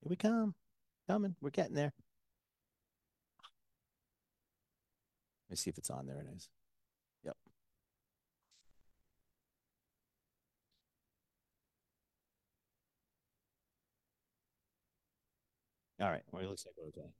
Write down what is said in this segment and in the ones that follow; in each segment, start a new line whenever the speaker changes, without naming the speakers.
Here we come. Coming. We're getting there. Let me see if it's on. There it is. Yep. All right. Well, it looks like we're okay.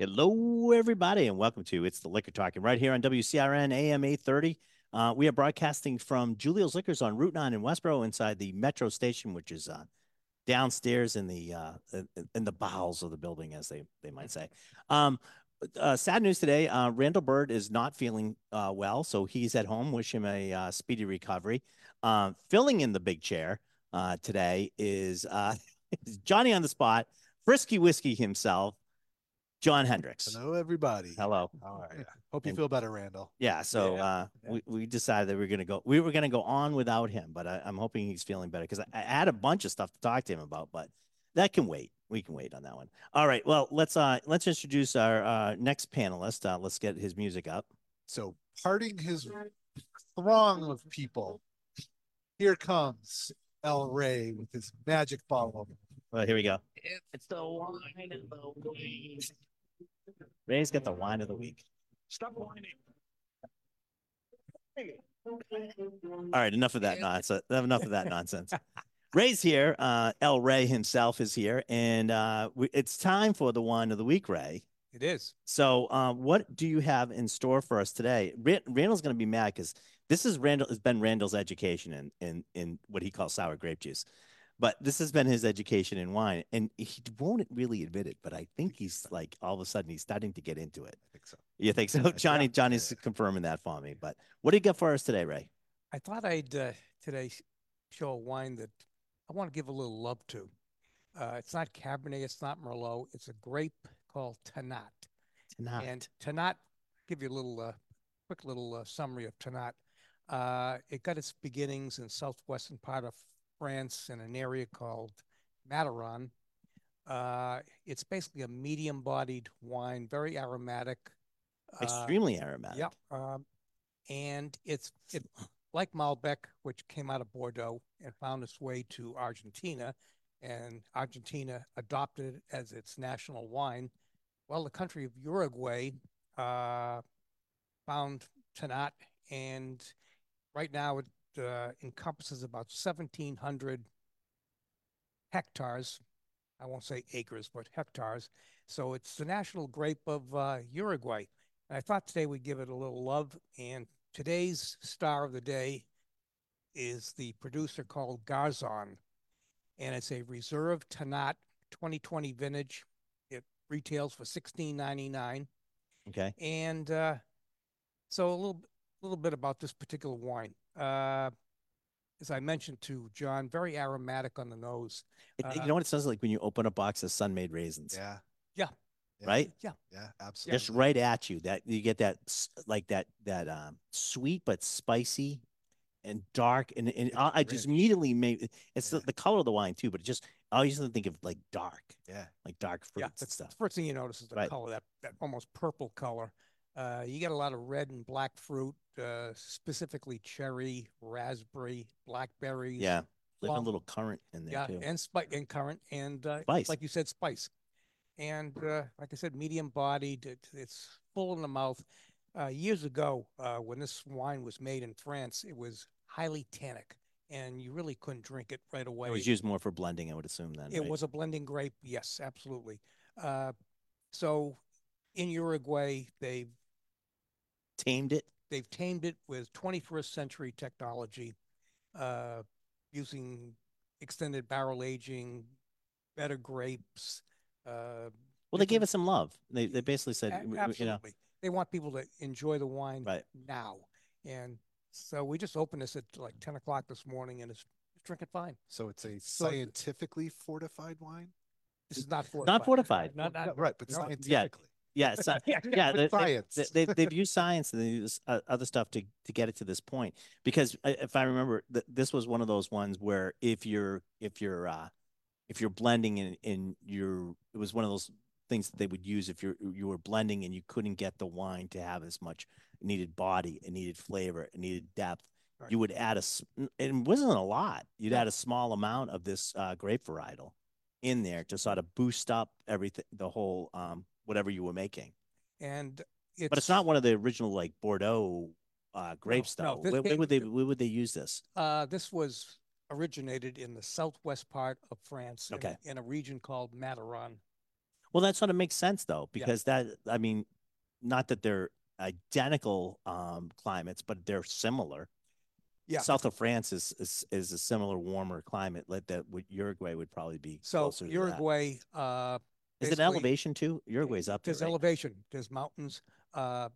Hello, everybody, and welcome to It's the Liquor Talking right here on WCRN AM 830. Uh, we are broadcasting from Julio's Liquors on Route 9 in Westborough inside the Metro Station, which is uh, downstairs in the uh, in the bowels of the building, as they, they might say. Um, uh, sad news today uh, Randall Bird is not feeling uh, well, so he's at home. Wish him a speedy recovery. Filling in the big chair today is Johnny on the spot, Frisky Whiskey himself. John Hendricks.
Hello, everybody.
Hello.
How are you? Hope you
And-
feel better, Randall.
Yeah, so
Yeah,
uh,
yeah.
we, we decided that we are gonna go. We were gonna go on without him, but I, I'm hoping he's feeling better because I, I had a bunch of stuff to talk to him about, but that can wait. We can wait on that one. All right. Well, let's uh let's introduce our uh, next panelist. Uh, let's get his music up.
So, parting his throng of people, here comes El Rey with his magic bottle.
Well, here we go. It's the wine of the week. Ray's got the wine of the week.
Stop whining.
All right, enough of that nonsense. Enough of that nonsense. Ray's here. Uh, El Ray himself is here, and uh, we, it's time for the wine of the week, Ray.
It is.
So, uh, what do you have in store for us today? Ra- Randall's going to be mad because this is Randall has been Randall's education in in in what he calls sour grape juice, but this has been his education in wine, and he won't really admit it. But I think he's like all of a sudden he's starting to get into it.
I think so.
You think so,
Yeah,
Johnny?
yeah.
Johnny's confirming that for me. But what do you got for us today, Ray?
I thought I'd uh, today show a wine that I want to give a little love to. Uh, it's not Cabernet, it's not Merlot. It's a grape called Tannat.
tannat
And Tannat, give you a little uh, quick little uh, summary of Tannat. Uh, it got its beginnings in southwestern part of France in an area called Madiran. Uh, it's basically a medium-bodied wine, very aromatic. uh,
Extremely aromatic.
Yep. Um, and it's it like Malbec, which came out of Bordeaux and found its way to Argentina, and Argentina adopted it as its national wine. Well, the country of Uruguay uh, found Tannat, and right now it uh, encompasses about 1,700 hectares. I won't say acres, but hectares. So it's the national grape of uh, Uruguay. And I thought today we'd give it a little love. And today's star of the day is the producer called Garzon. And it's a reserve Tannat 2020 vintage. It retails for $16.99.
Okay.
And uh, so a little, little bit about this particular wine. Uh, as I mentioned to John, very aromatic on the nose.
It-
Uh,
you know what it sounds like when you open a box of Sun-Maid raisins,
Yeah.
Yeah.
Yeah.
right?
Yeah.
Yeah, absolutely.
Just right at you. That you get that like that that um sweet but spicy and dark and, and I, I just immediately made it's
Yeah.
the, the color of the wine too, but it just I always think of like dark,
Yeah.
like dark fruits
Yeah,
and
that's
stuff.
First thing you notice is the
Right.
color, that, that almost purple color. Uh, you get a lot of red and black fruit, uh, specifically cherry, raspberry, blackberry.
Yeah. Like a little currant in there
Yeah,
too.
and spice and currant and uh,
Spice.
like you said, spice. And uh, like I said, medium bodied. It, it's full in the mouth. Uh, years ago, uh, when this wine was made in France, it was highly tannic, and you really couldn't drink it right away.
it was used more for blending, I would assume then.
It
right?
was a blending grape. Yes, absolutely. Uh, so in Uruguay, they've
tamed it.
they've tamed it with 21st century technology, uh, using extended barrel aging, better grapes. Uh,
Well, they gave us some love. They they basically said,
a-
w- w- you know,
absolutely. They want people to enjoy the wine
Right.
now. And so we just opened this at like 10 o'clock this morning and it's drink it fine.
So it's a
So-
scientifically fortified wine?
This is not fortified.
Not fortified.
Not,
No, Right, but
no.
scientifically.
Yeah, it's not-
yeah,
yeah, they,
With
they,
science.
they, they've used science and they use uh, other stuff to to get it to this point. Because uh, if I remember, th- this was one of those ones where if you're if you're uh, if you're blending and in your it was one of those things that they would use if you're you were blending and you couldn't get the wine to have as much needed body, it needed flavor, it needed depth.
Right.
You would add a it wasn't a lot. You'd
No.
add a small amount of this uh, grape varietal in there to sort of boost up everything, the whole um, whatever you were making.
and it's.
But it's not one of the original like Bordeaux uh, grapes,
no,
though.
this
where, where would they where would they use this?
Uh, this was originated in the southwest part of France. in-
Okay.
In a region called Madiran.
Well, that sort of makes sense though,
Yeah.
because that I mean, not that they're identical um, climates, but they're similar.
Yeah.
South of France is is, is a similar warmer climate. Like that, Uruguay would probably be.
So
closer to that.
Uruguay, uh,
is it elevation too? Uruguay's up there.
There's
right?
elevation, there's mountains, uh,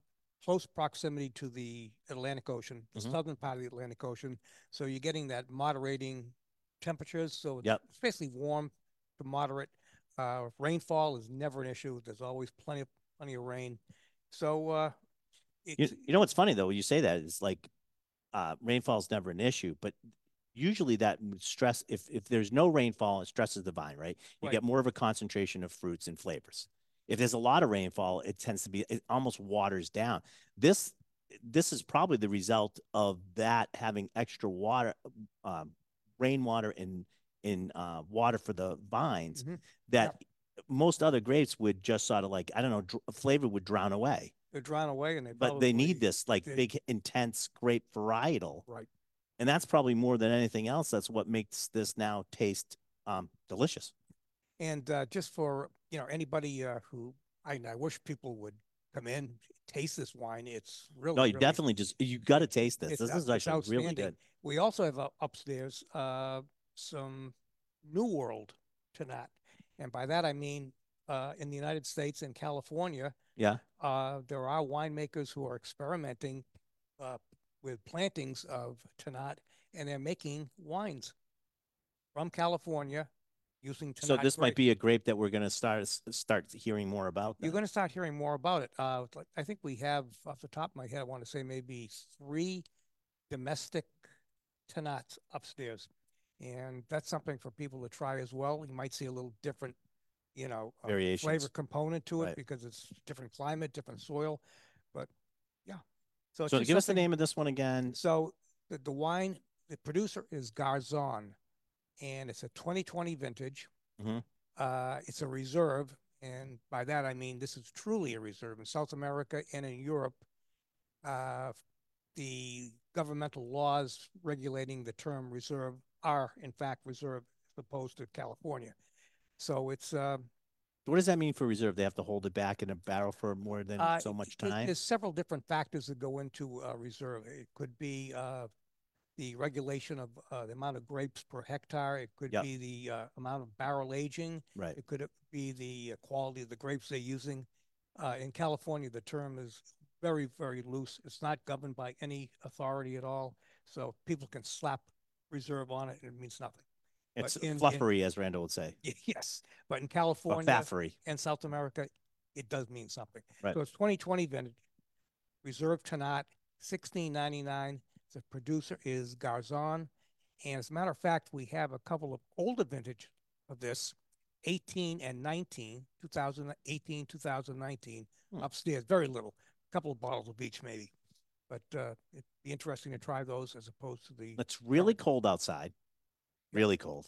close proximity to the Atlantic Ocean, the
Mhm.
southern part of the Atlantic Ocean. So you're getting that moderating temperatures. So it's-
Yep.
basically warm to moderate. Uh, rainfall is never an issue. There's always plenty of plenty of rain. So uh,
You,
it's,
you know what's funny though? When you say that it's like uh, rainfall's never an issue, but usually that stress if if there's no rainfall, it stresses the vine, right? You
Right.
get more of a concentration of fruits and flavors. If there's a lot of rainfall, it tends to be it almost waters down. This this is probably the result of that having extra water, um, rainwater and in uh, water for the vines
Mhm.
that most other grapes would just sort of like I don't know, dr- flavor would drown away
they're drawn away and they
but they need this like
they-
big intense grape varietal
Right.
And that's probably more than anything else that's what makes this now taste um delicious.
And uh, just for you know anybody uh, who I, I wish people would come in taste this wine. It's really
no you
really-
definitely just you got to taste this. This is actually really good.
We also have uh, upstairs uh, some New World Tannat, and by that I mean uh, in the United States and California,
yeah.
uh, there are winemakers who are experimenting uh, with plantings of Tannat, and they're making wines from California using Tannat.
so this might be a grape that we're going to start start hearing more about
You're
then.
going to start hearing more about it. Uh, I think we have, off the top of my head, I want to say maybe three domestic Tannats upstairs. And that's something for people to try as well. You might see a little different, you know, uh, flavor component to it
Right.
because it's different climate, different soil. But. So,
so give us the name of this one again
So the, the wine, the producer is Garzon, and it's a 2020 vintage.
Mhm.
Uh, it's a reserve, and by that I mean this is truly a reserve in South America and in Europe. Uh, the governmental laws regulating the term reserve are in fact reserve as opposed to California. So it's uh,
what does that mean for reserve they have to hold it back in a barrel for more than
Uh,
so much time
There's several different factors that go into uh, reserve. It could be uh, the regulation of uh, the amount of grapes per hectare. It could
Yep.
be the uh, amount of barrel aging.
right
It could be the uh, quality of the grapes they're using. Uh, in California, the term is very, very loose. It's not governed by any authority at all. So people can slap reserve on it and it means nothing.
It's
in- in-
fluffery as randall would say
Yes, but in California, and South America, it does mean something.
Right.
So it's 2020 vintage, Reserve Tannat, 1699. The producer is Garzon. And as a matter of fact, we have a couple of older vintage of this, 18 and 19, 2018, 2019,
Hmm.
upstairs, very little, a couple of bottles of each maybe. But uh, it'd be interesting to try those as opposed to the.
it's really cold outside really cold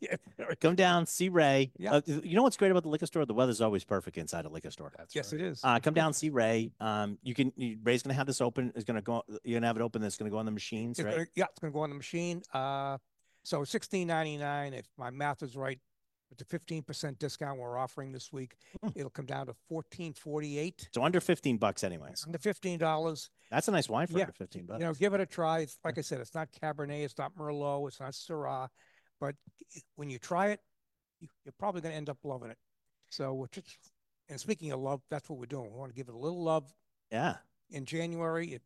Yeah,
come down see ray
Yeah.
uh, you know what's great about the liquor store the weather's always perfect inside a liquor store
That's
yes,
right.
it is.
Uh, come down, see Ray. Um, you can. You, Ray's gonna have this open. Is gonna go. You're gonna have it open. That's gonna go on the machines,
It's
right?
gonna- yeah, it's gonna go on the machine. Uh, so sixteen ninety nine. If my math is right, with the fifteen percent discount we're offering this week,
Hmm.
it'll come down to fourteen forty eight.
So under fifteen bucks, anyways.
Under fifteen dollars.
That's a nice wine for
Yeah,
under fifteen bucks.
You know, give it a try. It's like I said, it's not Cabernet, it's not Merlot, it's not Syrah, but i- when you try it, you, you're probably gonna end up loving it. So we're just, and speaking of love, that's what we're doing. We want to give it a little love
yeah.
in January. It,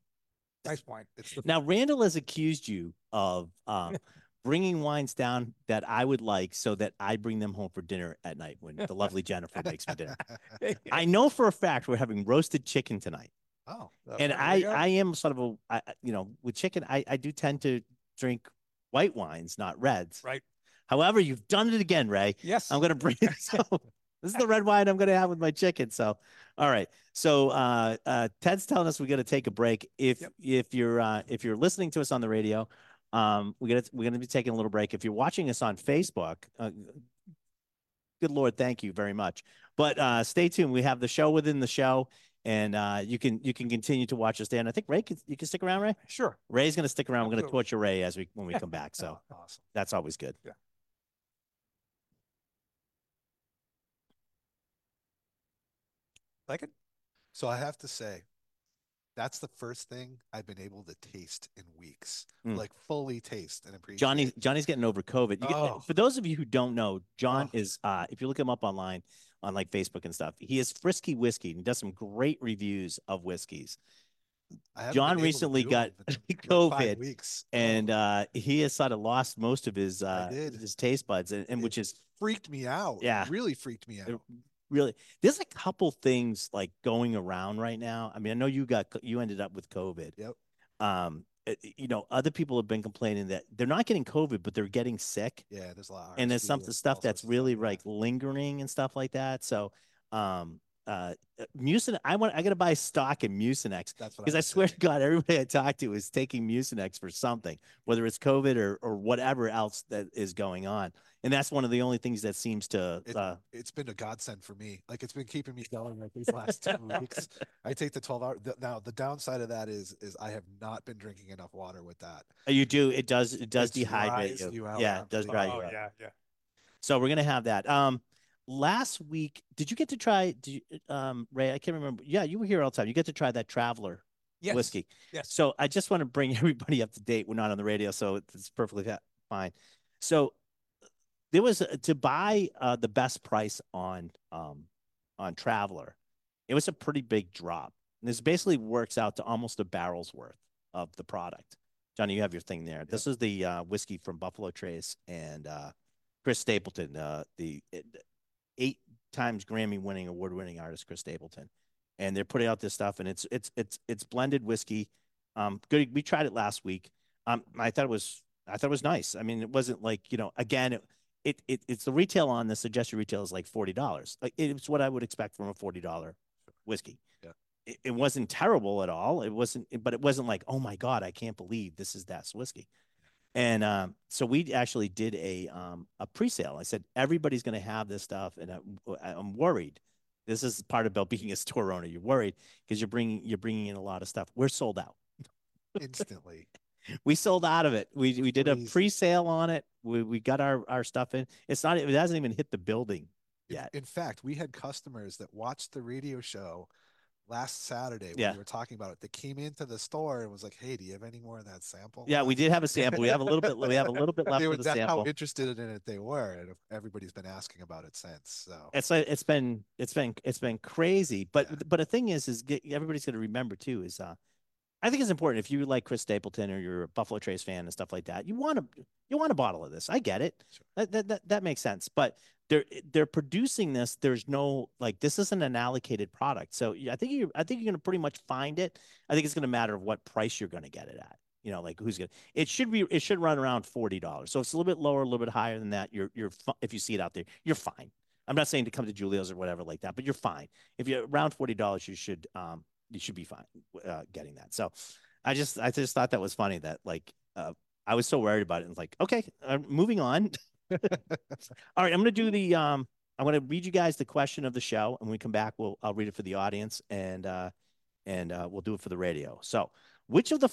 nice wine.
It's the
Now Randall has accused you of um, bringing wines down that I would like so that I bring them home for dinner at night when the lovely Jennifer makes me dinner. I know for a fact we're having roasted chicken tonight.
oh,
and I. I am sort of a, I, you know, with chicken, I, I do tend to drink white wines, not reds.
Right.
However, you've done it again, Ray.
Yes.
I'm gonna bring it. So this is the red wine I'm gonna have with my chicken. So, all right. So uh, uh, Ted's telling us we got to take a break. If
Yep.
if you're uh, if you're listening to us on the radio, um, we're gonna we're gonna be taking a little break. If you're watching us on Facebook, uh, good lord, thank you very much. But uh, stay tuned. We have the show within the show. And uh, you can you can continue to watch us there. And I think Ray, can, you can stick around, Ray.
Sure.
Ray's going to stick around. We're going to
Absolutely.
torture Ray as we when we come back. So
Oh, awesome.
that's always good. Yeah.
Like it?
So I have to say, that's the first thing I've been able to taste in weeks,
Mm.
like fully taste and appreciate.
Johnny Johnny's getting over COVID. Get-
Oh.
for those of you who don't know, John
Oh.
is uh if you look him up online on like Facebook and stuff, he is Frisky Whiskey and he does some great reviews of whiskeys. John
been able to
recently got
it in, like,
COVID,
weeks, Oh,
And uh he has sort of lost most of his uh his taste buds and, and which is
freaked me out.
Yeah.
Really freaked me out.
Really there's a couple things like going around right now. I mean, I know you got you ended up with COVID.
Yep.
Um uh, you know, other people have been complaining that they're not getting COVID, but they're getting sick.
Yeah, there's a lot. of
and there's some stuff that's really like lingering and stuff like that. So, um, uh, Mucin, I want, I got to buy stock in Mucinex because I
was
swear to. God, everybody I talk to is taking Mucinex for something, whether it's COVID or, or whatever else that is going on. And that's one of the only things that seems to,
It-
uh,
It's been a godsend for me. Like it's been keeping me going like these last two weeks. I take the 12 hour. The, now the downside of that is, is I have not been drinking enough water with that.
you do, it does, it does
It
dehydrate you.
you
yeah, it does dry
that.
you
Oh,
out.
yeah, yeah.
So we're gonna have that. Um, last week, did you get to try? Did you, um, Ray? I can't remember. Yeah, you were here all the time. You get to try that Traveller
Yes.
whiskey.
Yes.
So I just want to bring everybody up to date. We're not on the radio, so it's perfectly fine. So there was a, to buy uh, the best price on um, on Traveller. It was a pretty big drop. And this basically works out to almost a barrel's worth of the product. Johnny, you have your thing there. This is the uh, whiskey from Buffalo Trace and uh, Chris Stapleton, uh, the uh, eight times Grammy winning award winning artist Chris Stapleton, and they're putting out this stuff, and it's it's it's it's blended whiskey. Um, good. We tried it last week. Um, I thought it was I thought it was nice. I mean, it wasn't like you know, again, it it, it it's the retail on the suggested retail is like forty dollars. Like it's what I would expect from a forty dollar whiskey.
Yeah.
It, it wasn't terrible at all. It wasn't, but it wasn't like, oh my god, I can't believe this is that whiskey. And um, so we actually did a um, a pre-sale. I said everybody's going to have this stuff, and I'm, I'm worried. This is part about being a store owner. You're worried because you're bringing you're bringing in a lot of stuff. We're sold out.
instantly.
We sold out of it. We we did a pre-sale on it. We we got our our stuff in. It's not. It hasn't even hit the building
In-
yet.
In fact, we had customers that watched the radio show last Saturday when
Yeah.
we were talking about it. They came into the store and was like, "Hey, do you have any more of that sample?"
Yeah, we did have a sample. We have a little bit. We have a little bit left
They
of
were,
the
that's
sample.
how interested in it they were, and everybody's been asking about it since. So
it's like it's been it's been it's been crazy but
Yeah.
but the thing is is get, everybody's going to remember too is uh i think it's important if you like chris stapleton or you're a buffalo trace fan and stuff like that you want to you want a bottle of this i get it
Sure.
that, that, that that makes sense but they're they're producing this there's no like this isn't an allocated product so i think you i think you're going to pretty much find it i think it's going to matter of what price you're going to get it at you know like who's to it should be it should run around $40 so if it's a little bit lower a little bit higher than that you're you're if you see it out there you're fine I'm not saying to come to Julio's or whatever like that, but you're fine. If you're around forty dollars, you should um you should be fine uh, getting that. So I just I just thought that was funny that like uh, I was so worried about it and like okay, uh, moving on. All right, I'm gonna do the um I'm gonna read you guys the question of the show, and when we come back, we'll I'll read it for the audience and uh and uh, we'll do it for the radio. So which of the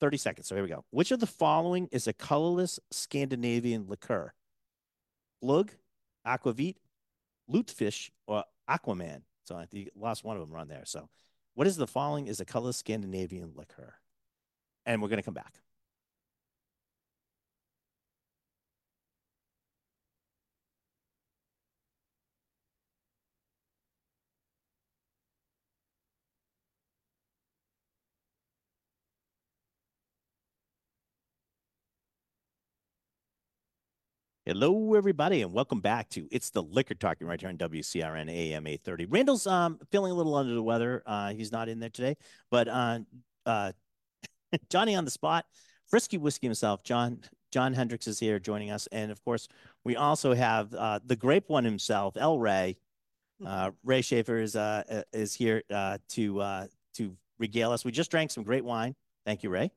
30 seconds. So here we go. Which of the following is a colorless Scandinavian liqueur? Glug, aquavit, lutefisk, or aquaman. So I think lost one of them on there. So what is the following is a colorless Scandinavian liqueur? And we're going to come back. Hello, everybody, and welcome back to It's the Liquor Talking right here on WCRN AM 830. Randall's um feeling a little under the weather. Uh, he's not in there today, but uh, uh, Johnny on the spot, Frisky Whiskey himself, John John Hendricks is here joining us, and of course we also have uh, the Grape One himself, El Ray. Uh, Ray Schaefer is uh uh, is here uh, to uh, to regale us. We just drank some great wine. Thank you, Ray.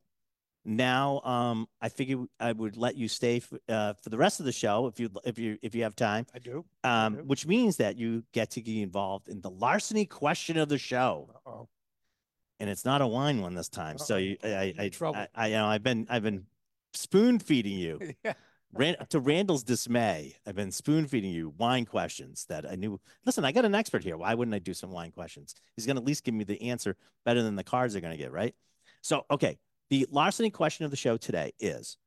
Now, um, I figure I would let you stay f- uh, for the rest of the show if you if you if you have time.
I do.
Um,
do.
which means that you get to get involved in the larceny question of the show,
Uh-oh.
and it's not a wine one this time. So
Uh-oh.
you, I, I,
Trouble.
I, I, you know, I've been I've been spoon feeding you.
Yeah.
To Randall's dismay, I've been spoon feeding you wine questions that I knew. Listen, I got an expert here. Why wouldn't I do some wine questions? He's going to at least give me the answer better than the cards are going to get, right? So, okay. The larceny question of the show today is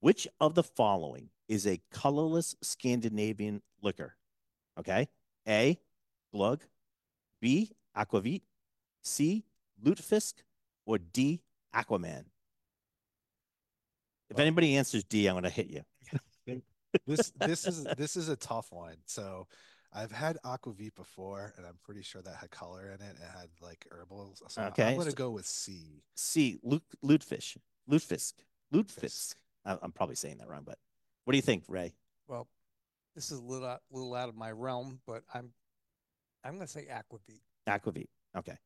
which of the following is a colorless Scandinavian liquor? Okay. A, glug, B, aquavit, C, lutefisk, or D, aquaman? If anybody answers D, I'm going to hit you.
This this is this is a tough one. So I've had aquavit before, and I'm pretty sure that had color in it. It had like herbal. So
Okay,
I'm gonna
so-
go with C.
C, Lut, lutefisk, lutefisk, lutefisk. I- I'm probably saying that wrong, but what do you think, Ray?
Well, this is a little out, little out of my realm, but I'm I'm gonna say aquavit.
Aquavit. Okay.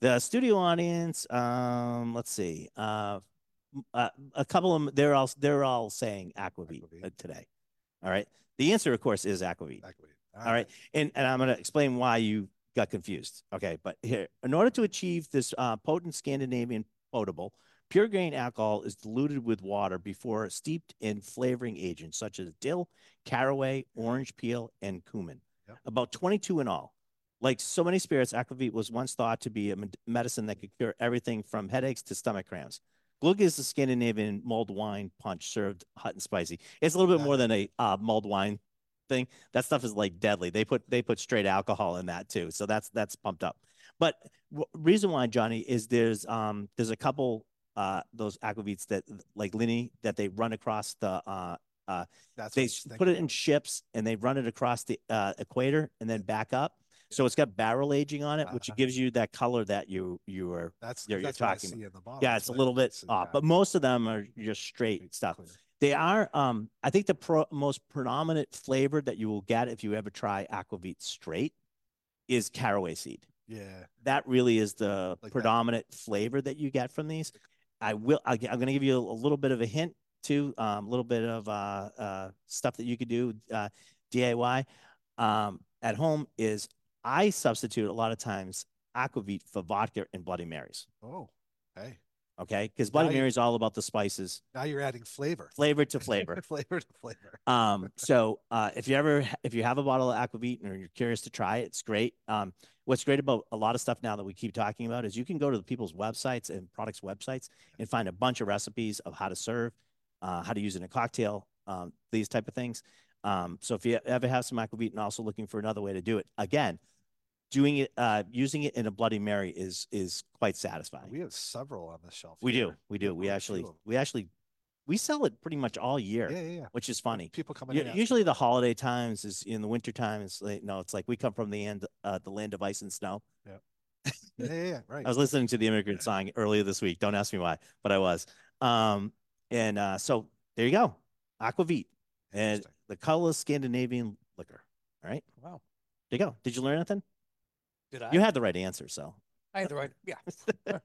The studio audience, um, let's see. Uh, uh, a couple of them, they're all they're all saying Aquavit,
Aquavit.
uh, today. All right. The answer, of course, is Aquavit.
Aquavit.
All right. And and I'm going to explain why you got confused. Okay. But here, in order to achieve this uh, potent Scandinavian potable, pure grain alcohol is diluted with water before steeped in flavoring agents such as dill, caraway, orange peel, and cumin.
Yep.
About 22 in all. Like so many spirits, aquavit was once thought to be a med- medicine that could cure everything from headaches to stomach cramps. Glug is the Scandinavian mulled wine punch served hot and spicy. It's a little bit more than a uh, mulled wine thing. That stuff is like deadly. They put they put straight alcohol in that too, so that's that's pumped up. But w- reason why Johnny is there's um there's a couple uh those aquavits that like Linie that they run across the uh
That's
they
what I
s- put it in ships and they run it across the uh, equator and then back up. So it's got barrel aging on it, which
Uh-huh.
gives you that color that you you were.
That's
you're- you're
that's I
talking
see in the bottle.
Yeah, it's a little bit off, but most of them are just straight stuff.
clear.
They are. Um, I think the pro- most predominant flavor that you will get if you ever try aquavit straight is caraway seed.
Yeah.
That really is the
Like that.
predominant flavor that you get from these. I will. I, am going to give you a, little bit of a hint too. Um, a little bit of uh, uh, stuff that you could do uh, DIY um, at home is I substitute a lot of times aquavit for vodka and Bloody Marys.
Oh, hey.
Okay, because Bloody Mary is all about the spices,
Now you're adding flavor.
flavor to flavor.
flavor to flavor.
Um, so uh, if you ever if you have a bottle of aquavit or you're curious to try it, it's great. Um, what's great about a lot of stuff now that we keep talking about is you can go to the people's websites and products websites and find a bunch of recipes of how to serve, uh, how to use it in a cocktail, um, these type of things. Um, so if you ever have some aquavit and also looking for another way to do it, again, doing it, uh, using it in a Bloody Mary is is quite satisfying.
We have several on the shelf.
We do, we do. We actually, we actually, we sell it pretty much all year,
Yeah, yeah, yeah.
which is funny.
People coming in.
Usually the holiday times is in the winter time. It's like, no, it's like we come from the end, uh, the land of ice and snow.
Yeah, yeah, yeah. Right.
I was listening to the immigrant song earlier this week. Don't ask me why, but I was. Um, and uh, so there you go, aquavit, and the colorless Scandinavian liquor. All right,
Wow.
there you go. Did you learn anything?
Did I?
You had the right answer, so
I had the right. Yeah.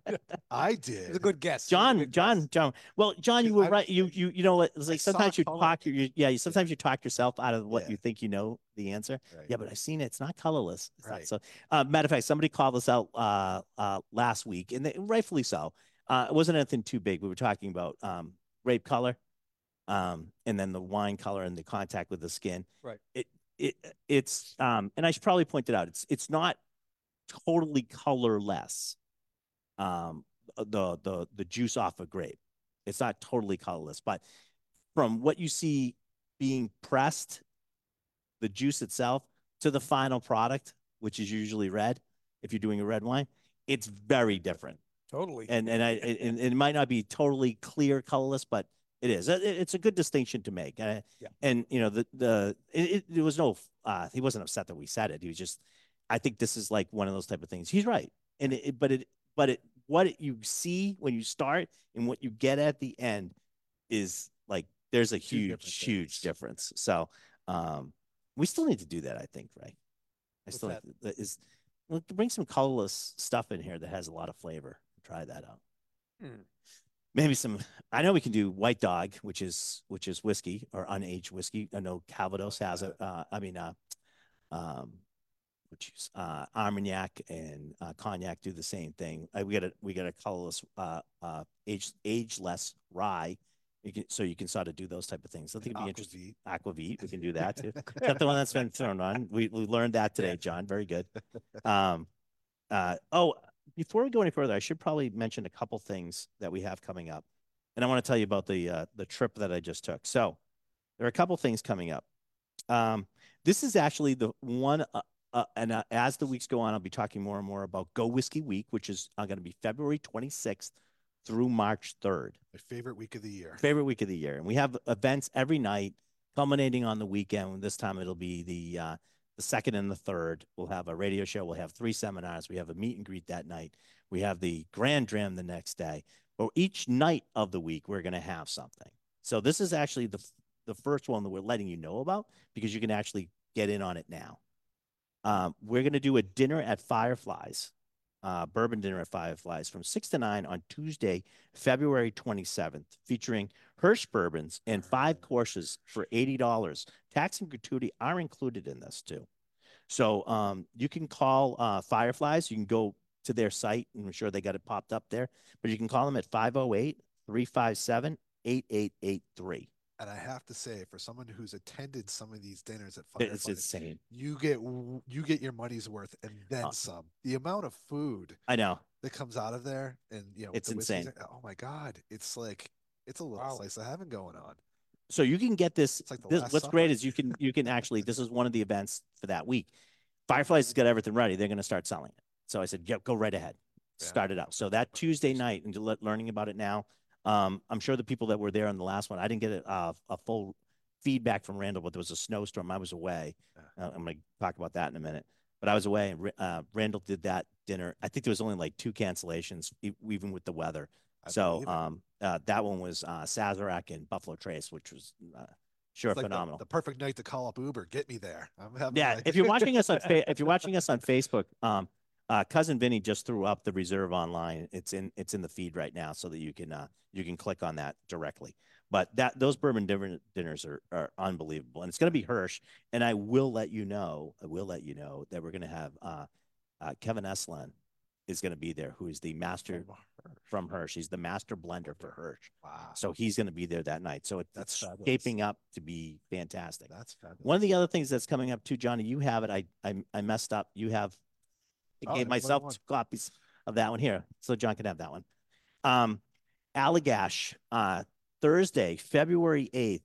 I did.
It's
did.
a good guess. It was a
John,
good
John,
guess.
John. Well, John, you were
I-
right. You, you, you know what? It's
I
like sometimes you
color.
talk, you, yeah, you sometimes you talk yourself out of what
Yeah.
you think you know the answer.
Right.
Yeah, but I've seen it. It's not colorless. It's not-
Right.
so, uh, matter of fact, somebody called us out uh, uh, last week, and they, rightfully so. Uh, it wasn't anything too big. We were talking about um, grape color, um, and then the wine color and the contact with the skin.
Right.
It it it's um, and I should probably point it out. It's it's not totally colorless. Um, the the the juice off a grape, it's not totally colorless, but from what you see being pressed the juice itself to the final product, which is usually red, if you're doing a red wine, it's very different.
Totally.
And and I and, and it might not be totally clear colorless, but It is. It- it's a good distinction to make. Uh,
Yeah.
And you know, the the it, it, there was no. Uh, he wasn't upset that we said it. He was just. I think this is like one of those type of things. He's right, and it, but it but it what it, you see when you start and what you get at the end is like there's a huge huge difference. So um, we still need to do that. I think, right? I
What's
still
that?
that is well, bring some colorless stuff in here that has a lot of flavor. Try that out
Hmm.
maybe some i know we can do white dog which is which is whiskey or unaged whiskey i know calvados has it uh i mean uh um which is uh armagnac and uh, cognac do the same thing uh, we got a we got a colorless uh uh age ageless rye you can so you can sort of do those type of things i think it'd be interesting
Aquavit.
we can do that too that the one that's been thrown on we, we learned that today john very good um uh oh before we go any further, I should probably mention a couple things that we have coming up. And I want to tell you about the uh, the trip that I just took. So there are a couple things coming up. Um, this is actually the one, uh, and uh, as the weeks go on, I'll be talking more and more about Go Whiskey Week, which is uh, going to be February 26th through March 3rd
My favorite week of the year.
favorite week of the year. And we have events every night, culminating on the weekend. This time it'll be the uh, the second and the third. We'll have a radio show. We'll have three seminars. We have a meet and greet that night. We have the grand dram the next day. But each night of the week, we're going to have something. So this is actually the the first one that we're letting you know about because you can actually get in on it now. Um, we're going to do a dinner at Fireflies, uh, bourbon dinner at Fireflies from six to nine on Tuesday, February 27th, featuring Hirsch bourbons and five courses for $80. Tax and gratuity are included in this too. So um, you can call uh, Fireflies. You can go to their site, and I'm sure they got it popped up there. But you can call them at 508 357 8883.
And I have to say, for someone who's attended some of these dinners at
It's
Fireflies,
insane.
you get you get your money's worth and then
Uh,
some. The amount of food
I know.
that comes out of there, and you know,
It's
the whiskeys
insane.
in- Oh my god, it's like it's a little
Wow.
slice of heaven going on.
So you can get this.
It's like the
this
Last
what's great is you can you can actually this is one of the events for that week. Fireflies has got everything ready. They're going to start selling it. So I said, yeah, go right ahead.
Yeah.
Start it up. So that Tuesday night and learning about it now. Um, I'm sure the people that were there on the last one, I didn't get a, a full feedback from Randall, but there was a snowstorm. I was away. Uh, I'm going to talk about that in a minute. But I was away, and uh, Randall did that dinner. I think there was only like two cancellations, even with the weather.
I
so um, uh, that one was uh, Sazerac and Buffalo Trace, which was uh, sure
like the-
phenomenal.
The, perfect night to call up Uber. Get me there. I'm
yeah, if you're watching us on fa- if you're watching us on Facebook, um, uh, cousin Vinny just threw up the reserve online. It's in it's in the feed right now, so that you can uh, you can click on that directly. But that those bourbon dinner, dinners are are unbelievable, and it's going to be Hirsch. And I will let you know, I will let you know that we're going to have uh, uh, Kevin Eslan is going to be there, who is the master
From Hirsch.
from Hirsch. He's the master blender for Hirsch.
Wow,
So he's going to be there that night. So it,
That's
it's
fabulous.
shaping up to be fantastic.
that's fabulous.
One of the other things that's coming up too, Johnny, you have it. I I, I messed up. You have. I
Oh,
gave
what do you
myself two copies of that one here, so John can have that one. Um, Allagash, uh, Thursday, February eighth,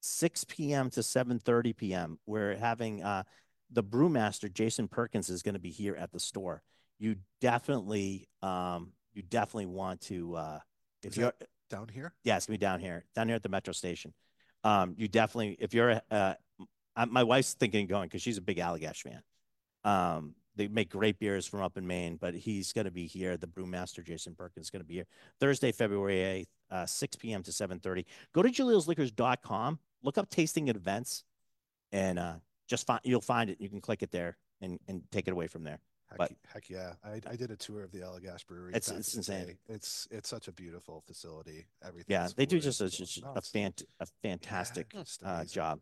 six p.m. to seven thirty p.m. We're having uh, the brewmaster Jason Perkins is going to be here at the store. You definitely, um, you definitely want to. Uh, if
Is
you're,
Down here,
yeah, it's gonna be down here, down here at the metro station. Um, you definitely, if you're, uh, m- my wife's thinking of going because she's a big Allagash fan. Um, they make great beers from up in Maine, but he's gonna be here. The brewmaster Jason Perkins is gonna be here Thursday, February eighth, uh, six p.m. to seven thirty. Go to juliosliquors.com, look up tasting and events, and uh, just find you'll find it. You can click it there and and take it away from there.
heck,
But-
heck yeah, I, I did a tour of the Allagash Brewery.
It's- it's insane.
day. It's it's such a beautiful facility. Everything.
Yeah, they do just a, just a
it's-
fant a fantastic
yeah,
uh, job.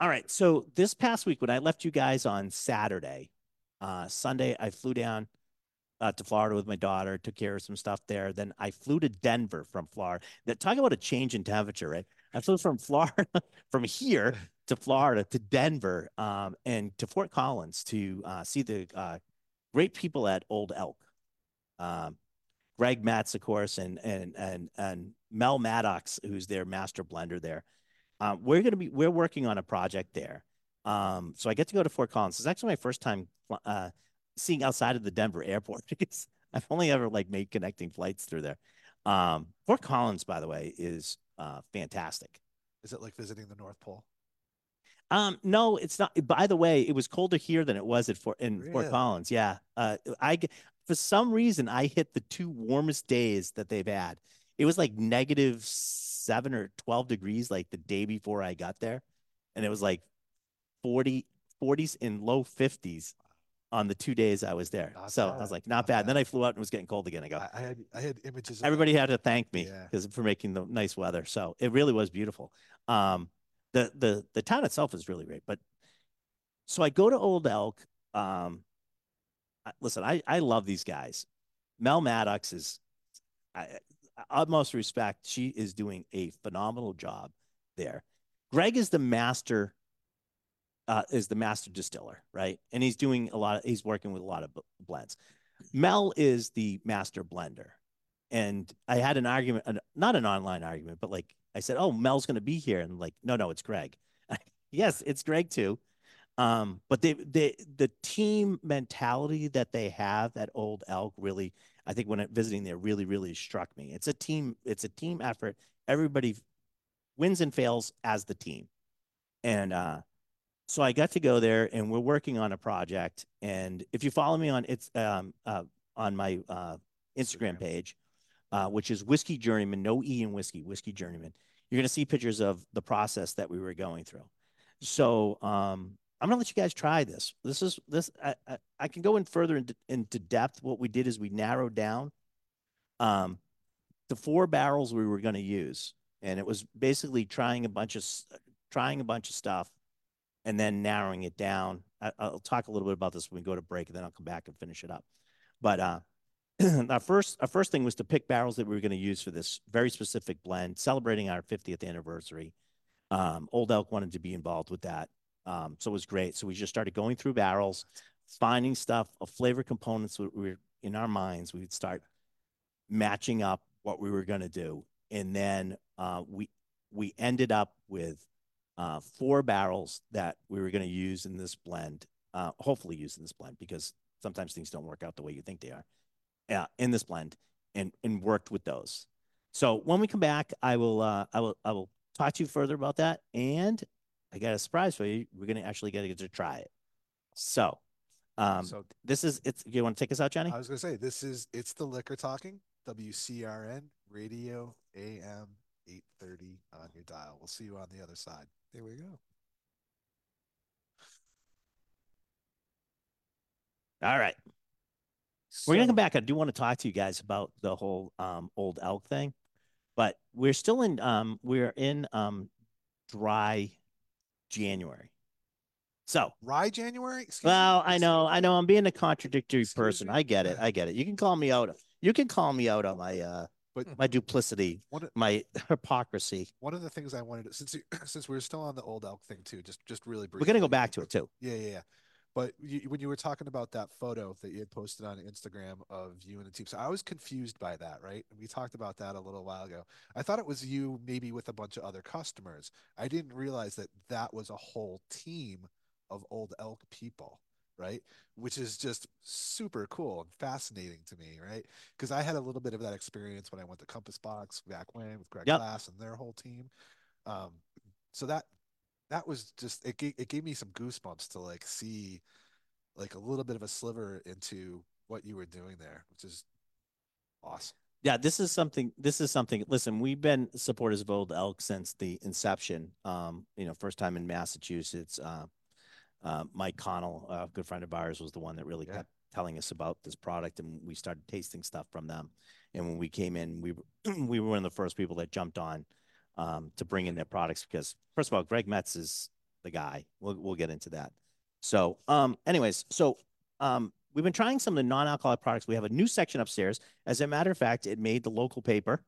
All right. So this past week, when I left you guys on Saturday, uh, Sunday, I flew down uh, to Florida with my daughter, took care of some stuff there. Then I flew to Denver from Florida. That talk about a change in temperature, right? I flew from Florida, from here to Florida to Denver, um, and to Fort Collins to uh, see the uh, great people at Old Elk. Um, Greg Metze, of course, and and and and Mel Maddox, who's their master blender there. Um, we're going to be we're working on a project there. Um, so I get to go to Fort Collins. It's actually my first time uh, seeing outside of the Denver airport because I've only ever like made connecting flights through there. Um, Fort Collins, by the way, is uh, fantastic.
Is it like visiting the North Pole?
Um, no, it's not. By the way, it was colder here than it was at Fort in Fort Collins. Yeah. Uh, I for some reason I hit the two warmest days that they've had. It was like negative seven or twelve degrees like the day before I got there, and it was like 40, 40s and low fifties on the two days I was there.
Not
so I was like, not
not
bad. Then. I flew out and it was getting cold again. I go,
I, I had I had images.
everybody had to thank me
Yeah.
because for making the nice weather. So it really was beautiful. Um, the the the town itself is really great. But so I go to Old Elk. Um, I- listen, I I love these guys. Mel Maddox is, I utmost respect. She is doing a phenomenal job there. Greg is the master. Uh, is the master distiller, right? And he's doing a lot of. He's working with a lot of blends. Mel is the master blender and I had an argument, an- not an online argument, but like I said, "Oh, Mel's going to be here," and like, no, no, it's Greg. yes, it's Greg too. Um, but they, they, the team mentality that they have at Old Elk really, I think when I'm visiting there, really, really struck me. It's a team, it's a team effort. Everybody wins and fails as the team, and uh, so I got to go there, and we're working on a project. And if you follow me on it's um uh on my uh Instagram page, uh, which is Whiskey Journeyman, no E in whiskey, Whiskey Journeyman. You're going to see pictures of the process that we were going through. So um, I'm going to let you guys try this. This is this. I, I, I can go in further into, into depth. What we did is we narrowed down um, the four barrels we were going to use, and it was basically trying a bunch of trying a bunch of stuff, and then narrowing it down. I, I'll talk a little bit about this when we go to break, and then I'll come back and finish it up. But uh, our first our first thing was to pick barrels that we were going to use for this very specific blend, celebrating our 50th anniversary. Um, Old Elk wanted to be involved with that, um, so it was great. So we just started going through barrels, finding stuff of flavor components we were in our minds. We'd start matching up what we were going to do, and then uh, we we ended up with uh, four barrels that we were going to use in this blend. Uh, hopefully, use in this blend because sometimes things don't work out the way you think they are uh, in this blend and and worked with those. So when we come back, I will uh, I will I will talk to you further about that. And I got a surprise for you. We're gonna actually get to try it. So um
so
this is it's you want to take us out, Johnny?
I was gonna say this is it's the liquor talking WCRN radio AM eight thirty on your dial. We'll see you on the other side.
There we go.
All right. We're gonna come back. I do want to talk to you guys about the whole um old elk thing, but we're still in um we're in um dry January. So
Rye January. Excuse me?
Well, I know. I know. I'm being a contradictory
Excuse
person.
me?
I get it. I get it. You can call me out. You can call me out on my uh
But
my duplicity,
of,
my hypocrisy.
one of the things I wanted to, since you, since we were still on the old elk thing too, just just really briefly.
We're gonna go back to it too.
Yeah, yeah, yeah. But you, when you were talking about that photo that you had posted on Instagram of you and the team, so I was confused by that, right? We talked about that a little while ago. I thought it was you, maybe with a bunch of other customers. I didn't realize that that was a whole team of old elk people, right? Which is just super cool and fascinating to me, right? Because I had a little bit of that experience when I went to Compass Box back when with Greg
Yep.
Glass and their whole team. Um, so that that was just it gave, it gave me some goosebumps to like see like a little bit of a sliver into what you were doing there which is awesome
Yeah, this is something. This is something. Listen, we've been supporters of Old Elk since the inception. Um, you know, first time in Massachusetts. Uh, uh, Mike Connell, a good friend of ours, was the one that really
Yeah.
kept telling us about this product, and we started tasting stuff from them. And when we came in, we were we were one of the first people that jumped on um, to bring in their products because, first of all, Greg Metze is the guy. We'll we'll get into that. So, um, anyways, so um, we've been trying some of the non-alcoholic products. We have a new section upstairs. As a matter of fact, it made the local paper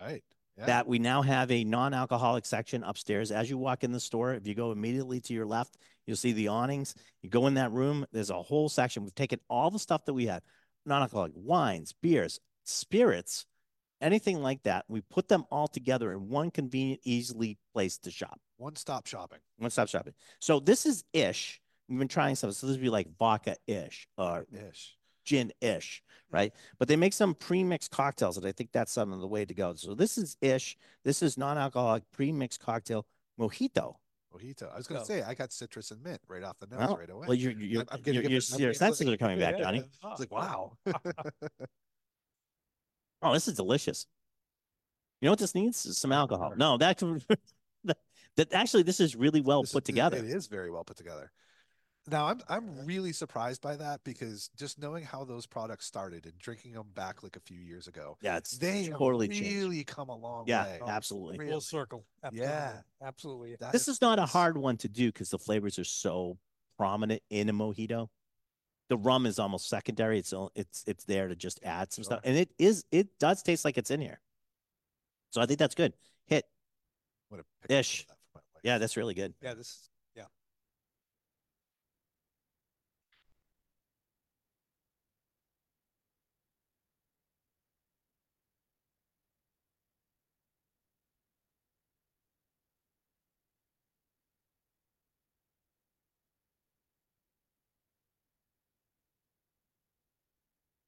right yeah
that we now have a non-alcoholic section upstairs. As you walk in the store, if you go immediately to your left, you'll see the awnings. You go in that room, there's a whole section. We've taken all the stuff that we have, non-alcoholic wines, beers, spirits, anything like that. We put them all together in one convenient, easily place to shop.
one stop shopping
One stop shopping. So this is ish. We've been trying some. So this would be like vodka ish or
ish
gin-ish, hmm. right? But they make some pre-mixed cocktails, and I think that's some of the way to go. So this is ish. This is non-alcoholic pre-mixed cocktail mojito.
Mojito. I was gonna
Oh.
say I got citrus and mint right off the nose
Well,
right away.
Well, you're, you're,
I'm
your,
getting
your,
a bit- I'm
your senses
like-
are coming back,
Yeah.
Johnny.
It's like wow.
Oh, this is delicious. You know what this needs? Is Some alcohol. No, that, that, that actually, this is really well
This
put
it-
together.
It is very well put together. Now I'm I'm really surprised by that because just knowing how those products started and drinking them back like a few years ago,
Yeah, it's
they have
totally changed.
really come a long
Yeah,
way.
absolutely.
Really.
Full circle.
Yeah.
Absolutely.
That
This is not a hard one to do because the flavors are so prominent in a mojito. The rum is almost secondary. It's it's it's there to just add some stuff, and it is it does taste like it's in here. So I think that's good. Hit.
I'm gonna pick up some of
Ish.
that for my wife.
Yeah, that's really good.
Yeah, this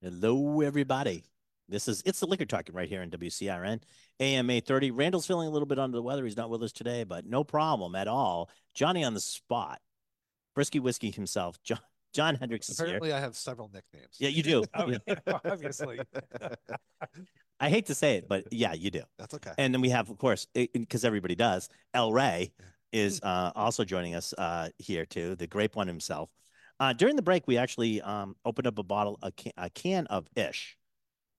Hello, everybody. This is it's the liquor talking right here in WCRN AM 830. Randall's feeling a little bit under the weather. He's not with us today, but no problem at all. Johnny on the spot. Brisky Whiskey himself. John John Hendricks is here.
Apparently, I have several nicknames.
Yeah, you do.
Oh, obviously.
I hate to say it, but yeah, you do.
That's okay.
And then we have, of course, because everybody does, El Ray is uh, also joining us uh, here too, the grape one himself. Uh, during the break, we actually um, opened up a bottle, a can, a can of Ish.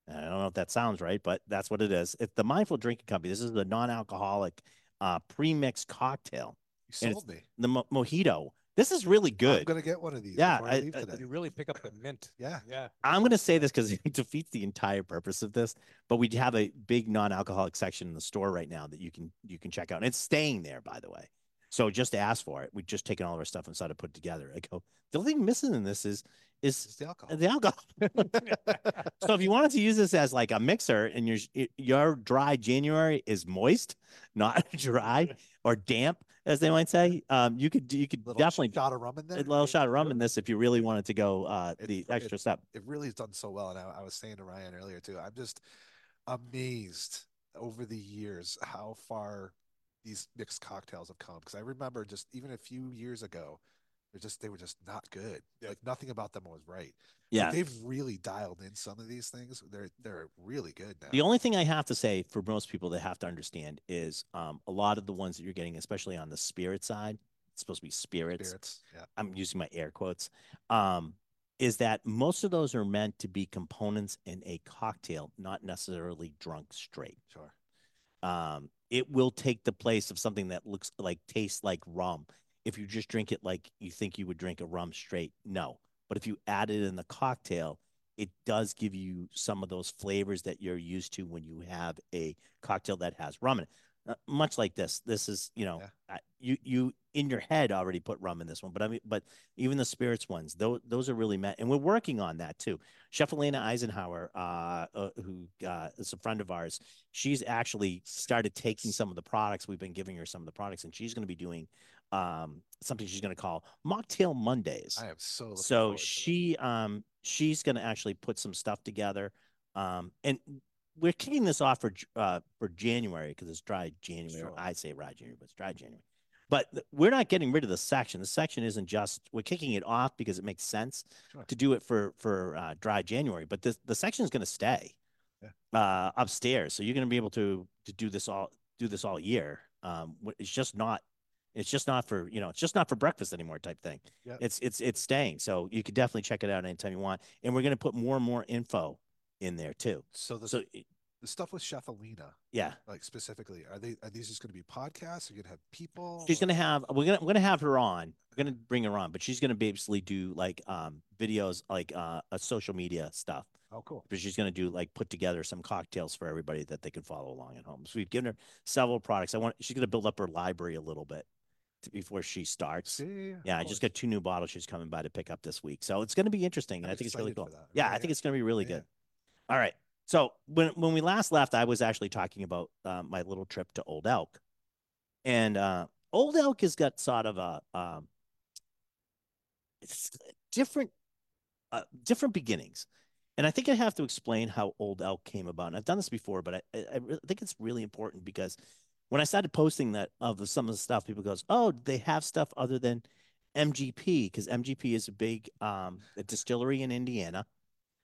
I don't know if that sounds right, but that's what it is. It's the Mindful Drinking Company. This is the non-alcoholic uh, pre-mixed cocktail,
You sold me.
the mo- mojito. This is really good.
I'm gonna get one of these.
Yeah,
I,
I-
leave
I-
today.
You really pick up the mint.
yeah.
Yeah.
I'm going to say this because it defeats the entire purpose of this, but we have a big non-alcoholic section in the store right now that you can you can check out, and it's staying there, by the way. So just ask for it. We've just taken all of our stuff and started to put it together. I go, the only thing missing in this is
It's
is
the alcohol.
the alcohol. so if you wanted to use this as like a mixer, and your your dry January is moist, not dry or damp, as they might say, um, you could you could
little
definitely
shot of rum in there.
a little shot of rum in this if you really wanted to go uh,
It-
the
it-
extra step.
it really has done so well. And I, I was saying to Ryan earlier too, I'm just amazed over the years how far these mixed cocktails have come. Because I remember just even a few years ago, they're just they were just not good.
Yeah.
Like nothing about them was right. But
Yeah.
they've really dialed in some of these things. They're they're really good now.
The only thing I have to say for most people they have to understand is um, a lot of the ones that you're getting, especially on the spirit side, it's supposed to be spirits.
spirits. Yeah.
I'm using my air quotes. Um, is that most of those are meant to be components in a cocktail, not necessarily drunk straight.
Sure.
Um, it will take the place of something that looks like tastes like rum. If you just drink it like you think you would drink a rum straight, no. But if you add it in the cocktail, it does give you some of those flavors that you're used to when you have a cocktail that has rum in it. Uh, much like this, this is you know
Yeah.
you you in your head already put rum in this one, but I mean, but even the spirits ones, those those are really met, and we're working on that too. Chef Elena Eisenhower, uh, uh, who uh, is a friend of ours, she's actually started taking some of the products we've been giving her some of the products, and she's going to be doing um, something she's going to call Mocktail Mondays.
I am so
So she um she's going to actually put some stuff together, um, and we're kicking this off for uh for January because it's dry January.
Sure.
I say dry January, but it's dry January. But we're not getting rid of the section. The section isn't just we're kicking it off because it makes sense
Sure.
to do it for for uh, dry January. But this the section is going to stay uh, upstairs, so you're going to be able to to do this all do this all year. Um, it's just not it's just not for you know it's just not for breakfast anymore type thing.
Yep.
It's it's it's staying, so you could definitely check it out anytime you want. And we're going to put more and more info in there too.
So the,
So
the stuff with Chef Alina,
yeah,
like specifically, are they are these just going to be podcasts? Are you going to have people?
she's gonna have we're gonna we're gonna have her on. We're gonna bring her on, but she's gonna basically do like um videos like uh a social media stuff.
Oh, cool.
But she's gonna do like put together some cocktails for everybody that they can follow along at home. So we've given her several products. I want she's gonna build up her library a little bit before she starts.
See,
Yeah, I just got two new bottles she's coming by to pick up this week. So it's going to be interesting. And
I'm
I think it's really cool.
that.
Yeah,
Really
I think it's going to be really
Yeah.
good. All right. So when when we last left, I was actually talking about uh, my little trip to Old Elk, and uh, Old Elk has got sort of a um, different uh, different beginnings. And I think I have to explain how Old Elk came about. And I've done this before, but I, I, I think it's really important because when I started posting that of some of the stuff, people goes, "Oh, they have stuff other than MGP?" Because MGP is a big um, a distillery in Indiana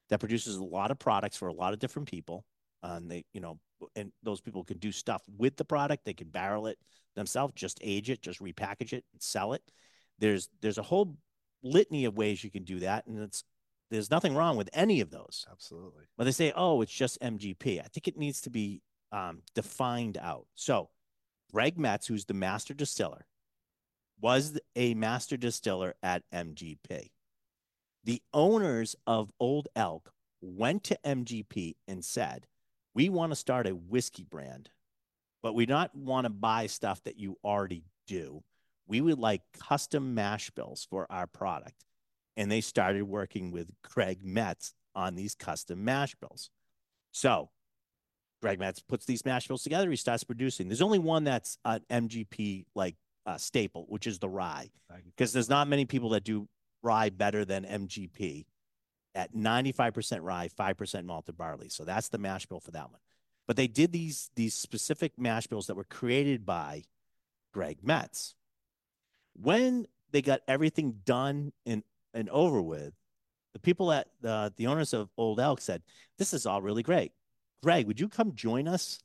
that produces a lot of products for a lot of different people. Uh, and they, you know, and those people can do stuff with the product. They can barrel it themselves, just age it, just repackage it, and sell it. There's there's a whole litany of ways you can do that, and it's there's nothing wrong with any of those.
Absolutely.
But they say, oh, it's just MGP. I think it needs to be um, defined out. So, Greg Metze, who's the master distiller, was a master distiller at MGP. The owners of Old Elk went to MGP and said, we want to start a whiskey brand, but we don't want to buy stuff that you already do. We would like custom mash bills for our product. And they started working with Greg Metze on these custom mash bills. So Greg Metze puts these mash bills together. He starts producing. There's only one that's an MGP like uh, staple, which is the rye, because there's not many people that do rye better than MGP at 95% rye, 5% malted barley. So that's the mash bill for that one. But they did these these specific mash bills that were created by Greg Metze. When they got everything done and and over with, the people at the the owners of Old Elk said, "This is all really great. Greg, would you come join us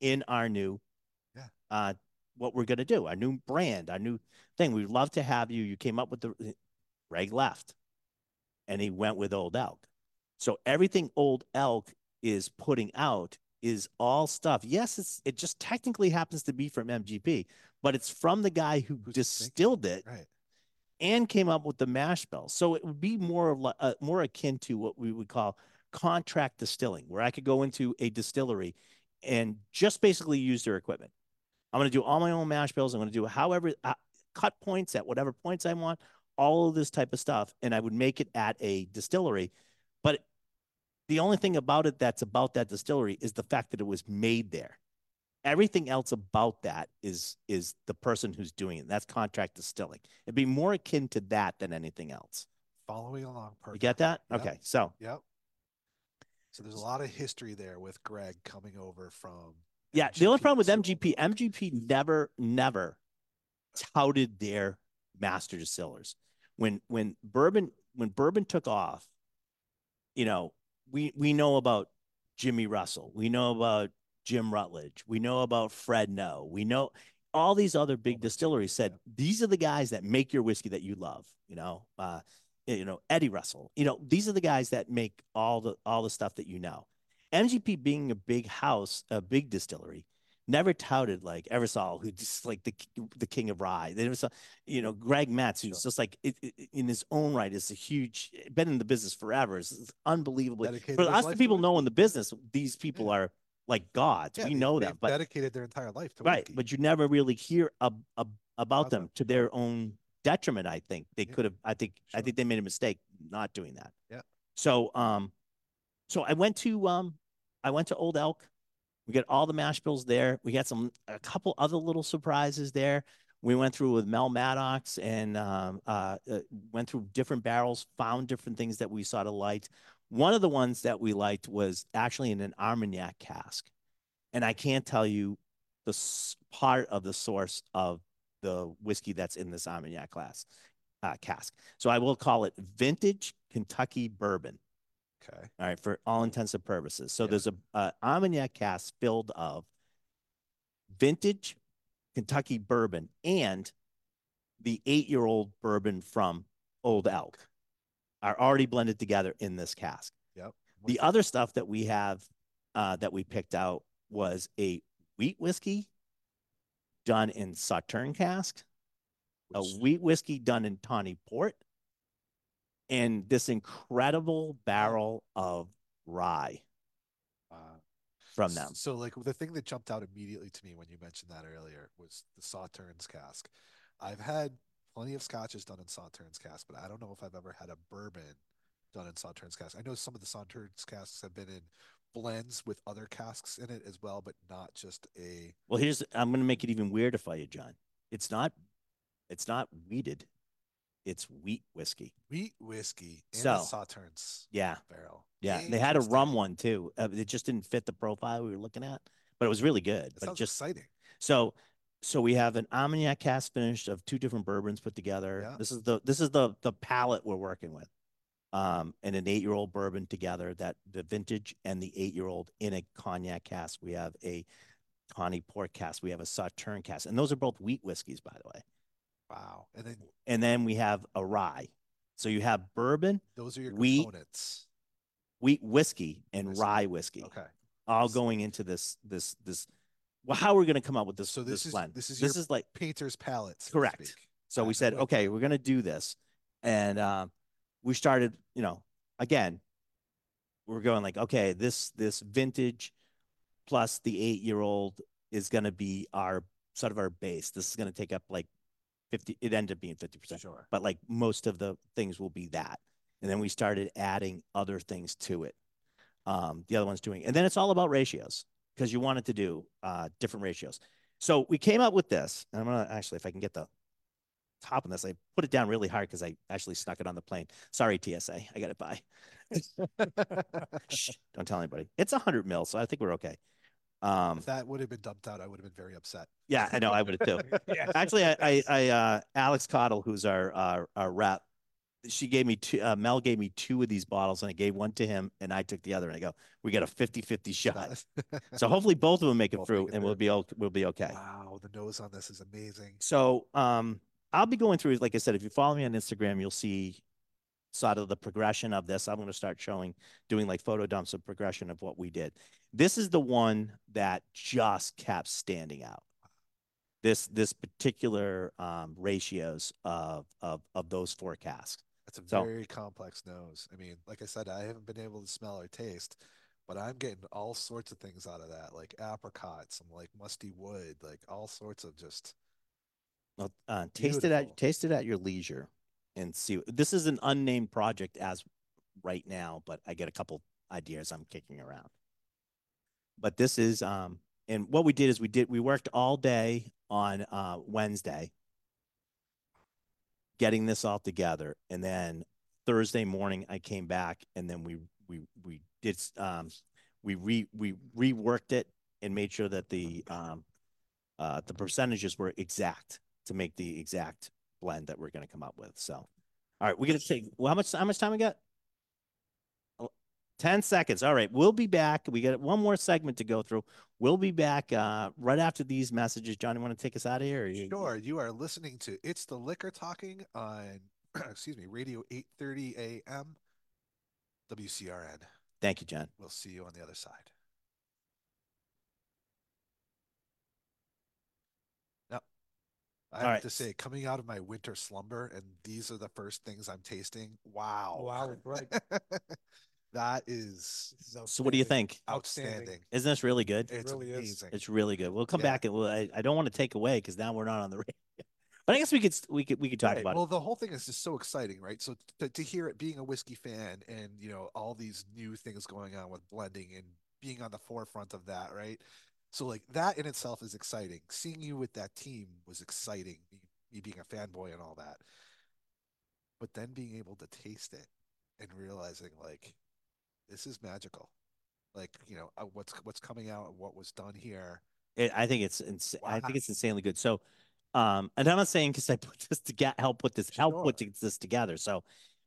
in our new,
Yeah.
uh, what we're gonna do, our new brand, our new thing? We'd love to have you. You came up with the." Greg left, and he went with Old Elk. So everything Old Elk is putting out is all stuff. Yes, it's it just technically happens to be from MGP, but it's from the guy who
Who's
distilled it
Right.
and came up with the mash bill. So it would be more of like, uh, more akin to what we would call contract distilling, where I could go into a distillery and just basically use their equipment. I'm going to do all my own mash bills. I'm going to do however uh, cut points at whatever points I want, all of this type of stuff, and I would make it at a distillery. But the only thing about it that's about that distillery is the fact that it was made there. Everything else about that is is the person who's doing it. That's contract distilling. It'd be more akin to that than anything else.
Following along. Perfect.
You get that?
Yep.
Okay. So
Yep. So there's a lot of history there with Greg coming over from.
yeah, the only problem with MGP, MGP never, never touted their master distillers. When when bourbon when bourbon took off, you know, we we know about Jimmy Russell, we know about Jim Rutledge, we know about Fred Noe, we know all these other big distilleries said these are the guys that make your whiskey that you love. You know, uh, you know Eddie Russell. You know, these are the guys that make all the all the stuff that you know. MGP being a big house, a big distillery, never touted like Ebersold, who just like the the king of rye. They never saw, you know, Greg Metze, who's
Sure.
just like it, it- in his own right is a huge, been in the business forever. It's, it's unbelievably
Dedicated
for us, the people know in the business, these people
Yeah.
are like gods.
Yeah,
we
they-
know them, but
dedicated their entire life to
right,
whiskey.
but you never really hear ab- ab- about them to their own detriment. I think they
Yeah.
could have. I think I think they made a mistake not doing that.
Yeah.
So um, so I went to um, I went to Old Elk. We got all the mash bills there. We got some a couple other little surprises there. We went through with Mel Maddox and um, uh, uh, went through different barrels, found different things that we sort of liked. One of the ones that we liked was actually in an Armagnac cask, and I can't tell you the part of the source of the whiskey that's in this Armagnac class uh, cask. So I will call it vintage Kentucky bourbon.
Okay.
All right, for all intents and purposes. So
Yeah.
there's a uh, Armagnac cask filled of vintage Kentucky bourbon and the eight-year-old bourbon from Old Elk are already blended together in this cask.
Yep.
The other stuff that we have uh, that we picked out was a wheat whiskey done in Sauternes cask, a wheat whiskey done in tawny port, and this incredible barrel of rye
uh,
from them.
So, like the thing that jumped out immediately to me when you mentioned that earlier was the Sauternes cask. I've had plenty of scotches done in Sauternes cask, but I don't know if I've ever had a bourbon done in Sauternes cask. I know some of the Sauternes casks have been in blends with other casks in it as well, but not just a.
Well, here's I'm going to make it even weirder for you, John. It's not, it's not weeded. It's wheat whiskey.
Wheat whiskey and
So-
Sauternes
Yeah,
barrel.
yeah. They had a rum one too. Uh, it just didn't fit the profile we were looking at, but it was really good.
That
But
sounds
just
exciting.
so so we have an Armagnac cask finish of two different bourbons put together.
Yeah.
This is the this is the the palette we're working with. Um, and an eight-year-old bourbon together that the vintage and the eight-year-old in a cognac cask. We have a tawny port cask. We have a sauternes cask, and those are both wheat whiskeys, by the way.
Wow. And then
And then we have a rye. So you have bourbon,
those are your
Wheat
components.
wheat whiskey, and
Whiskey.
rye whiskey,
Okay.
all going into this this this. Well, how are we going to come up with this?
So this is-
blend?
this is
this
your-
is like
Painter's palette. so to
Correct. So we said, okay, we're gonna do this, and um, we started. You know, again, we're going like, okay, this this vintage plus the eight year old is gonna be our sort of our base. This is gonna take up like fifty. It ended up being fifty percent,
Sure.
but like most of the things will be that, and then we started adding other things to it. Um, the other one's doing, and then it's all about ratios because you wanted to do uh different ratios. So we came up with this, and I'm gonna actually, if I can get the top on this, I put it down really hard because I actually snuck it on the plane. Sorry, TSA, I got it by. Shh, don't tell anybody. It's a hundred mil, so I think we're okay. Um,
if that would have been dumped out, I would have been very upset.
yeah, I know, I would have too.
Yes.
Actually, I, I, I, uh, Alex Cottle, who's our, our, our rep, she gave me two, uh, Mel gave me two of these bottles and I gave one to him and I took the other and I go, we got a 50 50 shot. So hopefully both of them make it
Both
through
make it
and we'll be, we'll be okay.
Wow, the nose on this is amazing.
So, um, I'll be going through, like I said, if you follow me on Instagram, you'll see sort of the progression of this. I'm going to start showing, doing like photo dumps of progression of what we did. This is the one that just kept standing out. This, this particular, um, ratios of, of, of those forecasts.
That's a
So-
very complex nose. I mean, like I said, I haven't been able to smell or taste, but I'm getting all sorts of things out of that, like apricot, some like musty wood, like all sorts of just
Well, uh, taste it at taste it at your leisure and see. This is an unnamed project as right now, but I get a couple ideas I'm kicking around. But this is um, and what we did is we did we worked all day on uh Wednesday getting this all together, and then Thursday morning I came back and then we we we did um we re we reworked it and made sure that the um uh the percentages were exact to make the exact blend that we're going to come up with. So, all right, we're going to take, well, how much, how much time we got? Oh, 10 seconds. All right, we'll be back. We got one more segment to go through. We'll be back uh, right after these messages. Johnny, want to take us out of here? Or you,
Sure, you are listening to It's the Liquor Talking on, excuse me, Radio 830 AM, WCRN.
Thank you, John.
We'll see you on the other side. I have
right.
to say, coming out of my winter slumber, and these are the first things I'm tasting. Wow.
Wow, right.
that is
is
So, what do you think?
Outstanding.
outstanding.
Isn't this really good?
It's
really is.
amazing.
It's really good. We'll come
Yeah.
back and we'll, I, I don't want to take away because now we're not on the radio. But I guess we could we could we could talk
Right.
about
well,
it.
Well, the whole thing is just so exciting, right? So to, to hear it being a whiskey fan and you know all these new things going on with blending and being on the forefront of that, right? So like that in itself is exciting. Seeing you with that team was exciting. Me, me being a fanboy and all that. But then being able to taste it and realizing like this is magical. Like, you know, uh, what's what's coming out and what was done here.
It, I think it's ins- I think it's insanely good. So, um, and I'm not saying because I put this to get help put this help put this together. So,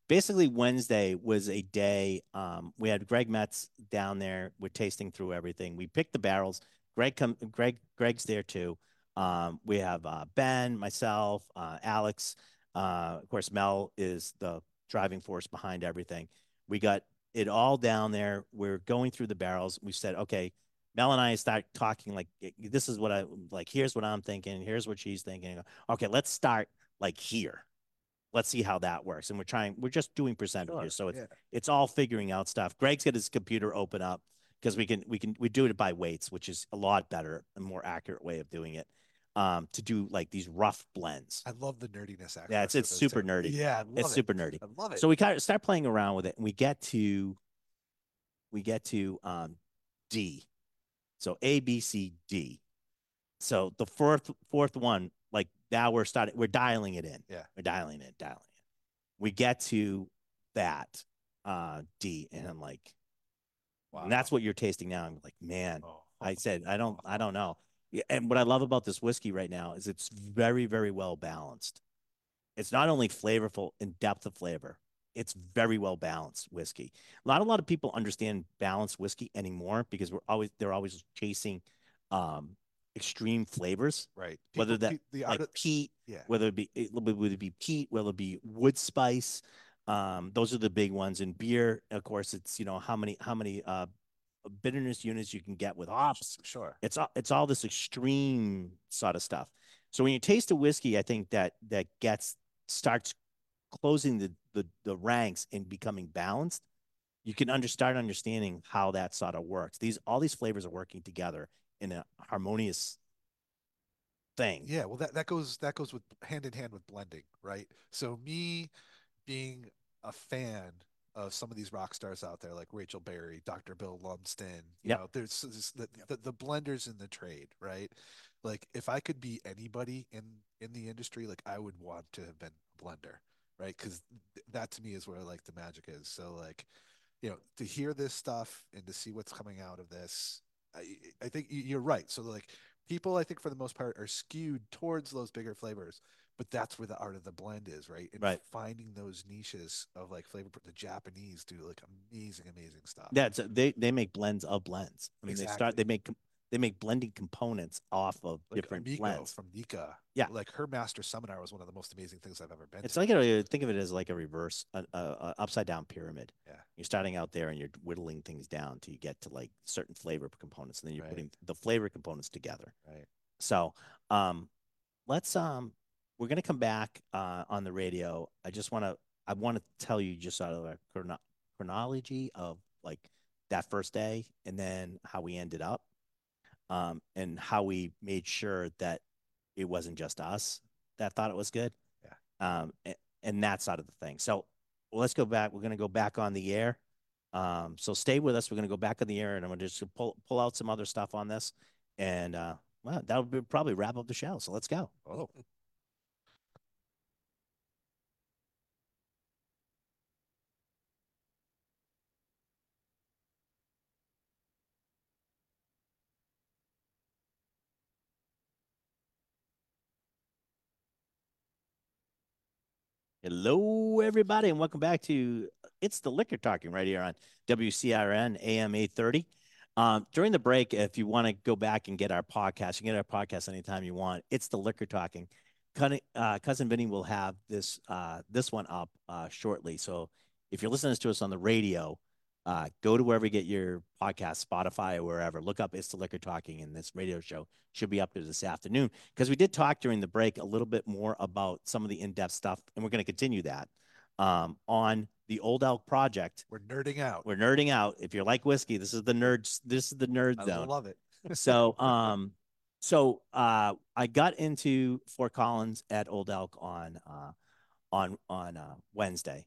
basically, Wednesday was a day. Um, we had Greg Metze down there. We're tasting through everything. We picked the barrels. Greg come. Greg Greg's there too. Um, we have uh, Ben, myself, uh, Alex. Uh, of course, Mel is the driving force behind everything. We got it all down there. We're going through the barrels. We said, okay, Mel and I start talking like "Eh, this is what I like. Here's what I'm thinking. Here's what she's thinking. Okay, let's start like here. Let's see how that works. And we're trying. We're just doing percentages, so it's
yeah.
it's all figuring out stuff. Greg's got his computer open up because we can we can we do it by weights, which is a lot better and more accurate way of doing it. Um, to do like these rough blends.
I love the nerdiness.
Yeah, it's it's super
too.
nerdy.
Yeah,
It's
it.
super nerdy.
I love it.
So we kind of start playing around with it, and we get to we get to um, D. So A, B, C, D. So the fourth fourth one, like now we're starting, we're dialing it in.
Yeah.
we're dialing it, dialing it. We get to that uh D and I'm like, and that's what you're tasting now. I'm like, man,
Oh.
I said, I don't, I don't know. And what I love about this whiskey right now is it's very, very well balanced. It's not only flavorful in depth of flavor, it's very well balanced whiskey. Not a lot of people understand balanced whiskey anymore because we're always they're always chasing um extreme flavors,
right.
whether that
pe- the
like
of-
peat,
yeah.
whether it be it, whether it be peat, whether it be wood spice. Um, those are the big ones. In beer, of course, it's you know how many how many uh bitterness units you can get with hops.
Sure.
It's all it's all this extreme sort of stuff. So when you taste a whiskey, I think that that gets starts closing the the, the ranks and becoming balanced. You can under, start understanding how that sort of works. These all these flavors are working together in a harmonious thing.
Yeah, well that that goes that goes with hand in hand with blending, right? So me being a fan of some of these rock stars out there like Rachel Barrie, Dr. Bill Lumsden, you
Yep.
know, there's this- the, the the blenders in the trade, right? Like if I could be anybody in in the industry, like I would want to have been a blender, right? Because that to me is where like the magic is. So like, you know, to hear this stuff and to see what's coming out of this, I I think you're right. So like people I think for the most part are skewed towards those bigger flavors, but that's where the art of the blend is, right? And
Right.
finding those niches of like flavor. The Japanese do like amazing, amazing stuff.
That's they they make blends of blends. I mean, they start they make they make blending components off of
like
different
Amiko
blends.
from Nikka.
Yeah.
Like her master seminar was one of the most amazing things I've ever been
It's
to.
like a think of it as like a reverse, a, a, a upside down pyramid.
Yeah.
You're starting out there and you're whittling things down till you get to like certain flavor components, and then you're
Right.
putting the flavor components together.
Right.
So, um, let's um, we're gonna come back uh on the radio. I just want to I want to tell you just out of a chrono- chronology of like that first day and then how we ended up, um, and how we made sure that it wasn't just us that thought it was good.
Yeah.
Um, a- and that side of the thing. So well, let's go back. We're gonna go back on the air. Um, so stay with us. We're gonna go back on the air, and I'm gonna just pull pull out some other stuff on this, and uh, well, that would probably wrap up the show. So let's go.
Oh,
Hello, everybody, and welcome back to It's the Liquor Talking right here on WCRN AM 830. Um, during the break, if you want to go back and get our podcast, you can get our podcast anytime you want. It's the Liquor Talking. Cousin, uh, Cousin Vinny will have this uh, this one up uh, shortly. So if you're listening to us on the radio, uh, go to wherever you get your podcast, Spotify or wherever. Look up "It's the Liquor Talking," and this radio show should be up there this afternoon because we did talk during the break a little bit more about some of the in-depth stuff, and we're going to continue that um, on the Old Elk Project.
we're nerding out.
We're nerding out. If you're like whiskey, this is the nerds. This is the nerd
I
zone
love it.
so um so uh i got into fort collins at old elk on uh on on uh wednesday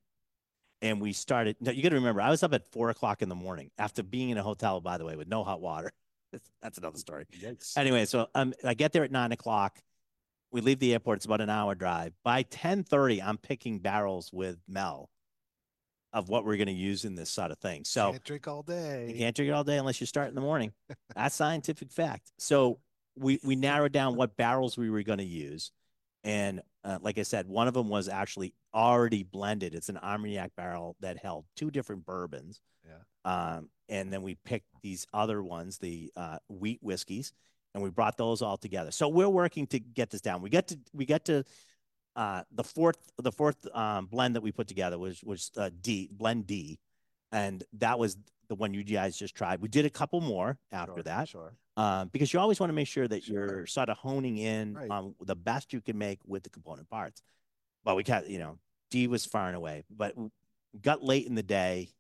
and we started no, you got to remember i was up at four o'clock in the morning after being in a hotel by the way with no hot water that's, another story
Yikes.
anyway so um i get there at nine o'clock we leave the airport it's about an hour drive by 10 30 i'm picking barrels with mel of what we're going to use in this sort of thing so
Can't drink all day.
you can't drink it all day unless you start in the morning. That's scientific fact. So we we narrowed down what barrels we were going to use, and uh, like I said, one of them was actually already blended. It's an Armagnac barrel that held two different bourbons.
Yeah.
Um, and then we picked these other ones, the uh, wheat whiskeys, and we brought those all together. So we're working to get this down. We get to we get to uh, the fourth the fourth um, blend that we put together was was uh, D blend D, and that was the one you guys just tried. We did a couple more after
Sure,
that
Sure.
um, because you always want to make sure that
Sure.
you're sort of honing in
Right.
on the best you can make with the component parts. But we got you know D was far and away, but got late in the day,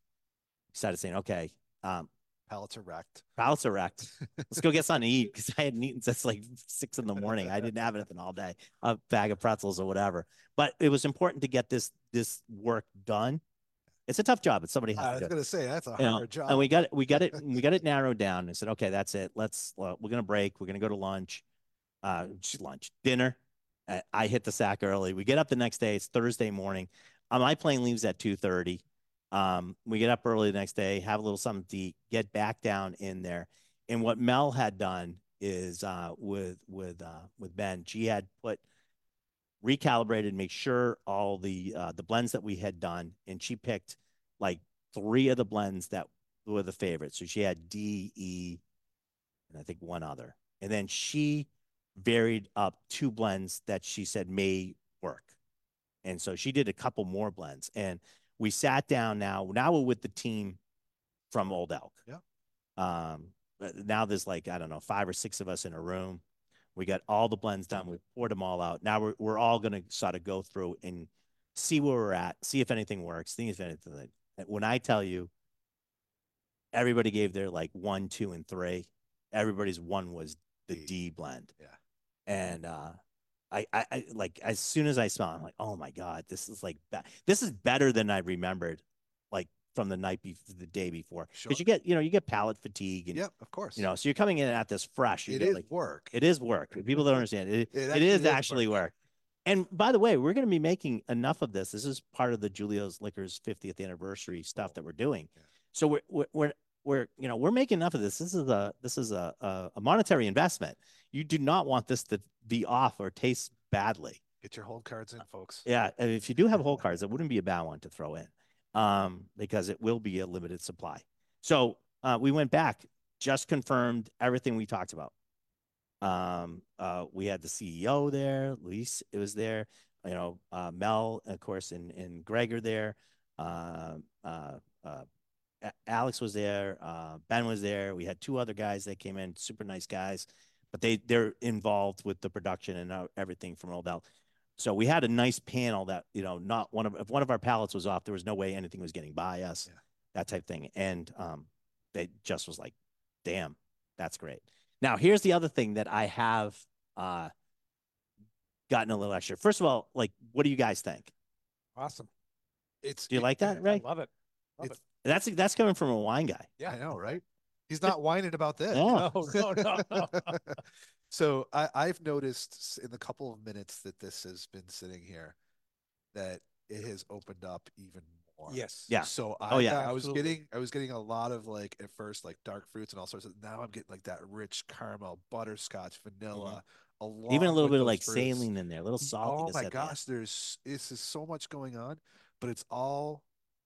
started saying okay. Um,
Palates erect.
Palates erect. Let's go get something to eat because I hadn't eaten since like six in the morning. I didn't have anything all day, a bag of pretzels or whatever. But it was important to get this this work done. It's a tough job. It's somebody has
I
to
was
do.
gonna say that's a
You know,
hard job.
And we got it. We got it. We got it narrowed down. And said, okay, that's it. Let's. Uh, we're gonna break. We're gonna go to lunch. Uh, lunch, dinner. I hit the sack early. We get up the next day. It's Thursday morning. Uh, my plane leaves at two thirty. Um, we get up early the next day, have a little something to eat, get back down in there. And what Mel had done is uh, with with uh, with Ben, she had put recalibrated, make sure all the uh, the blends that we had done, and she picked like three of the blends that were the favorites. So she had D, E, and I think one other, and then she varied up two blends that she said may work, and so she did a couple more blends, and we sat down. Now, now we're with the team from Old Elk.
Yeah.
Um, now there's like I don't know five or six of us in a room we got all the blends done. We poured them all out. Now we're we're all gonna sort of go through and see where we're at, see if anything works, see if anything. When I tell you, everybody gave their like one, two, and three. Everybody's one was the D, blend.
Yeah.
And uh, I, I, I like as soon as I smell, it, I'm like, oh my god, this is like this is better than I remembered. From the night before the day before. Because sure. you get you know you get palate fatigue and
yeah of course.
you know so you're coming in at this fresh you
it
get
is
like,
work.
it is work. People don't understand. It it, it, it is, is actually work. work. and by the way we're going to be making enough of this. This is part of the Julio's Liquors 50th anniversary stuff that we're doing. Yeah. so we're, we're we're we're you know we're making enough of this. This is a this is a, a, a monetary investment. You do not want this to be off or taste badly.
Get your hold cards in folks.
Yeah if you do have hold cards it wouldn't be a bad one to throw in um, because it will be a limited supply. So uh, we went back, just confirmed everything we talked about. Um, uh, we had the CEO there, Luis it was there, you know, uh, Mel, of course, and, and Greg are there. Uh, uh, uh, Alex was there. Uh, ben was there. We had two other guys that came in, super nice guys, but they they're involved with the production and uh, everything from Old Elk. So we had a nice panel that, you know, not one of, if one of our palates was off, there was no way anything was getting by us, yeah. that type thing. And um, they just was like, damn, that's great. Now, here's the other thing that I have uh, gotten a little extra. First of all, like, what do you guys think?
Awesome.
It's, do you it, like that, Ray?
I love it. Love
it. That's, that's coming from a wine guy.
Yeah, I know, right? He's not whining about this.
No,
no, no. no.
So I, I've noticed in the couple of minutes that this has been sitting here that it has opened up even more.
Yes.
Yeah.
So I,
Oh, yeah.
I was getting I was getting a lot of like at first like dark fruits and all sorts of now I'm getting like that rich caramel, butterscotch, vanilla,
Mm-hmm. Even a little bit of like
fruits.
saline in there, a little saltiness.
Oh my
at the
gosh, there's this is so much going on, but it's all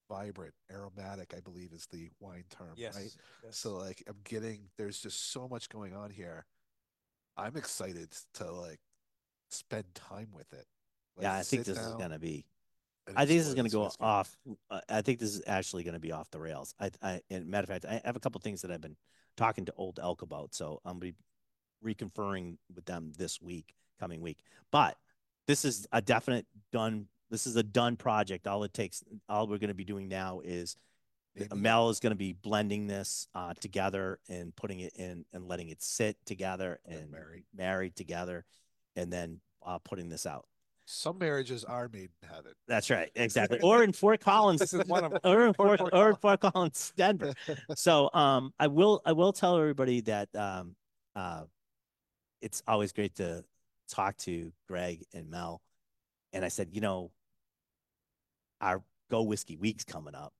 vibrant, aromatic, I believe is the wine term,
Yes.
right?
yes.
So like I'm getting there's just so much going on here. I'm excited to like spend time with it. Like,
Yeah, I think this is gonna be. I think this is going to go
whiskey.
off. Uh, I think this is actually going to be off the rails. I, I, and matter of fact, I have a couple things that I've been talking to Old Elk about, so I'm to be reconferring with them this week, coming week. But this is a definite done. This is a done project. All it takes, all we're going to be doing now is
Maybe-
Mel is going to be blending this uh, together and putting it in and letting it sit together
And marry.
married together, and then uh, putting this out.
Some marriages are made in heaven.
That's right, exactly. Or in Fort Collins,
This is one of
or in
Or
Fort,
Fort
or in Fort Collins, Denver. So, um, I will, I will tell everybody that, um, uh, it's always great to talk to Greg and Mel. And I said, you know, our Go Whiskey Week's coming up.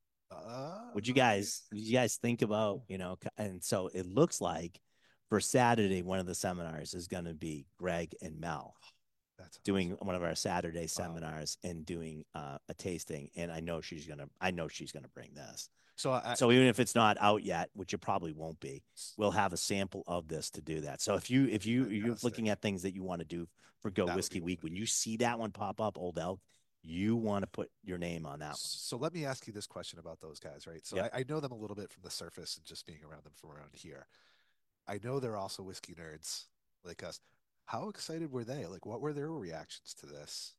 Uh,
Would you guys, would you guys think about, you know, and so it looks like for Saturday, one of the seminars is going to be Greg and Mel
that's
doing one of our Saturday seminars and doing uh, a tasting. And I know she's gonna, I know she's gonna bring this.
so I,
So even if it's not out yet, which it probably won't be, we'll have a sample of this to do that. So if you, if you, you're looking at things that you want to do for Go
That
Whiskey Week, when you see that one pop up, Old Elk, you want to put your name on that one.
So let me ask you this question about those guys, right? So
Yep.
I, I know them a little bit from the surface and just being around them from around here. I know they're also whiskey nerds like us. How excited were they? Like, what were their reactions to this?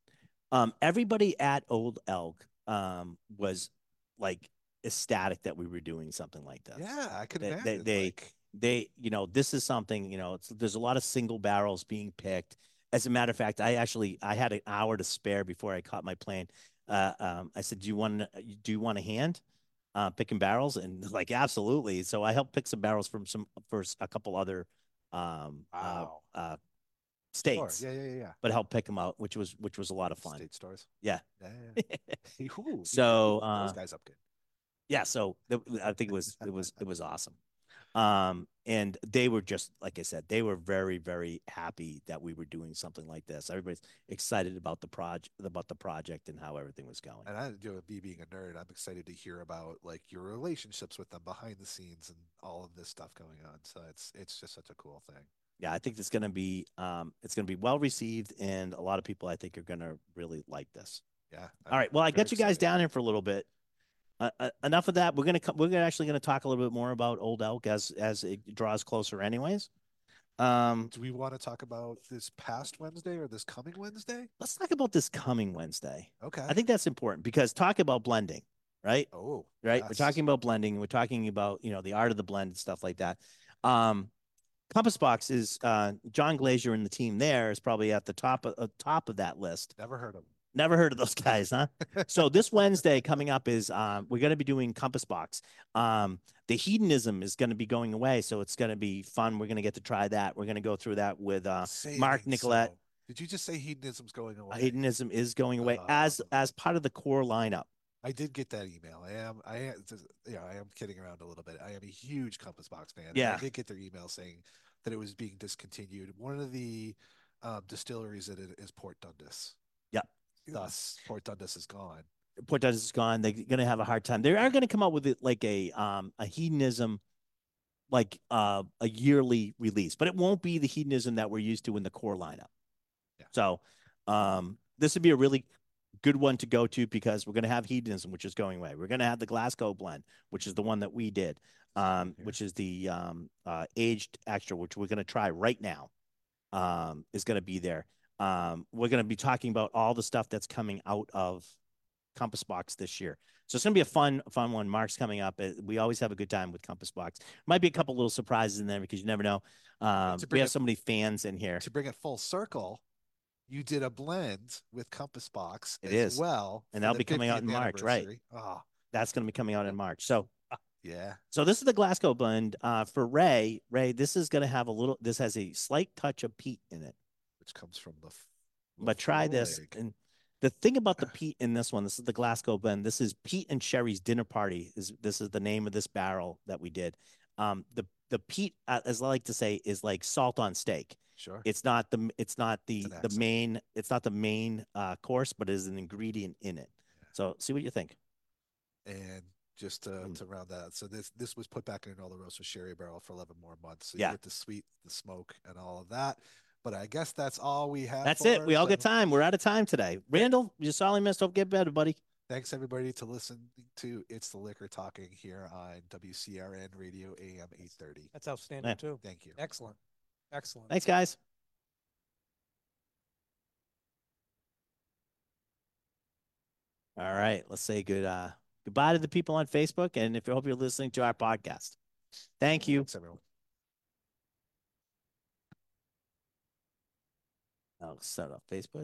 Um, everybody at Old Elk um, was like ecstatic that we were doing something like this.
Yeah, I could
They- they-
imagine.
they-
like,
they you know this is something you know it's, there's a lot of single barrels being picked as a matter of fact i actually i had an hour to spare before i caught my plane uh, um, i said do you want do you want a hand uh, picking barrels and like absolutely so i helped pick some barrels from some for a couple other um
Wow.
uh, uh states,
Yeah, yeah, yeah, yeah.
but helped pick them out, which was which was a lot of fun.
State stores.
Yeah.
Yeah. yeah. Ooh,
So,
he- those
uh,
guys up good.
yeah so th- i think it was it was it was awesome um and they were just like i said they were very very happy that we were doing something like this everybody's excited about the project about the project and how everything was going
And I, you know, me being a nerd, I'm excited to hear about like your relationships with them behind the scenes and all of this stuff going on. So it's it's just such a cool thing.
yeah i think it's going to be um it's going to be well received and a lot of people i think are going to really like this
Yeah.
all right well i got you guys down here for a little bit uh, uh, enough of that we're going to we're actually going to talk a little bit more about old elk as as it draws closer anyways um
Do we want to talk about this past Wednesday or this coming Wednesday?
let's talk about this coming wednesday
Okay.
I think that's important because talk about blending, right?
Oh,
Right. We're talking about blending. We're talking about, you know, the art of the blend and stuff like that. Um, Compass Box is uh, John Glaser and the team there is probably at the top of uh, top of that list.
Never heard of them.
Never heard of those guys, huh? so this Wednesday coming up is um, we're going to be doing Compass Box. Um, the hedonism is going to be going away, so it's going to be fun. We're going to get to try that. We're going to go through that with uh,
Say
Mark Nicolette.
so. Did you just say hedonism's going away?
hedonism is going away as
Uh,
as part of the core lineup.
I did get that email. I am, I am, yeah, I am kidding around a little bit. I am a huge Compass Box fan.
Yeah.
I did get their email saying that it was being discontinued. One of the um, distilleries that it is Port Dundas.
Yep.
Thus, Port Dundas is gone.
Port Dundas is gone. They're going to have a hard time. They are going to come up with it like a um a hedonism, like uh a yearly release, but it won't be the hedonism that we're used to in the core lineup.
Yeah.
So, um, this would be a really good one to go to because we're going to have hedonism, which is going away. We're going to have the Glasgow blend, which is the one that we did, um, which is the um uh aged extra, which we're going to try right now. Um, is going to be there. Um, we're going to be talking about all the stuff that's coming out of Compass Box this year. So it's gonna be a fun, fun one. Mark's coming up. Uh, We always have a good time with Compass Box. Might be a couple little surprises in there because you never know. Um,
to
we have
it-
so many fans in here.
To bring it full circle, you did a blend with Compass Box
It
as
is.
well,
And that'll be coming out in March, right.
Ah,
That's gonna be coming out in March. So,
yeah.
so this is the Glasgow blend. Uh, for Ray, Ray, this is gonna have a little. This has a slight touch of peat in it.
Which comes from the.
But try this.
Laphroaig.
And the thing about the peat in this one, this is the Glasgow blend. This is Pete and Sherry's dinner party. Is this is the name of this barrel that we did? Um, the the peat, uh, as I like to say, is like salt on steak.
Sure.
It's not the it's not the the main it's not the main uh course, but it is an ingredient in it. So see what you think.
And just to,
Mm.
to round that out, so this this was put back in an oloroso sherry barrel for 11 more months. So
Yeah.
you get the sweet, the smoke, and all of that. But I guess that's all we have.
That's
for
it. We all
us,
get time. We're out of time today. Randall, you sorely missed. Hope you get better, buddy.
Thanks everybody to listen to It's the Liquor Talking here on WCRN Radio AM 830.
That's outstanding
Yeah.
too.
Thank you.
Excellent. Excellent.
Thanks, guys. All right. Let's say good uh goodbye to the people on Facebook and if you hope you're listening to our podcast. Thank you.
Thanks everyone.
I'll start up Facebook.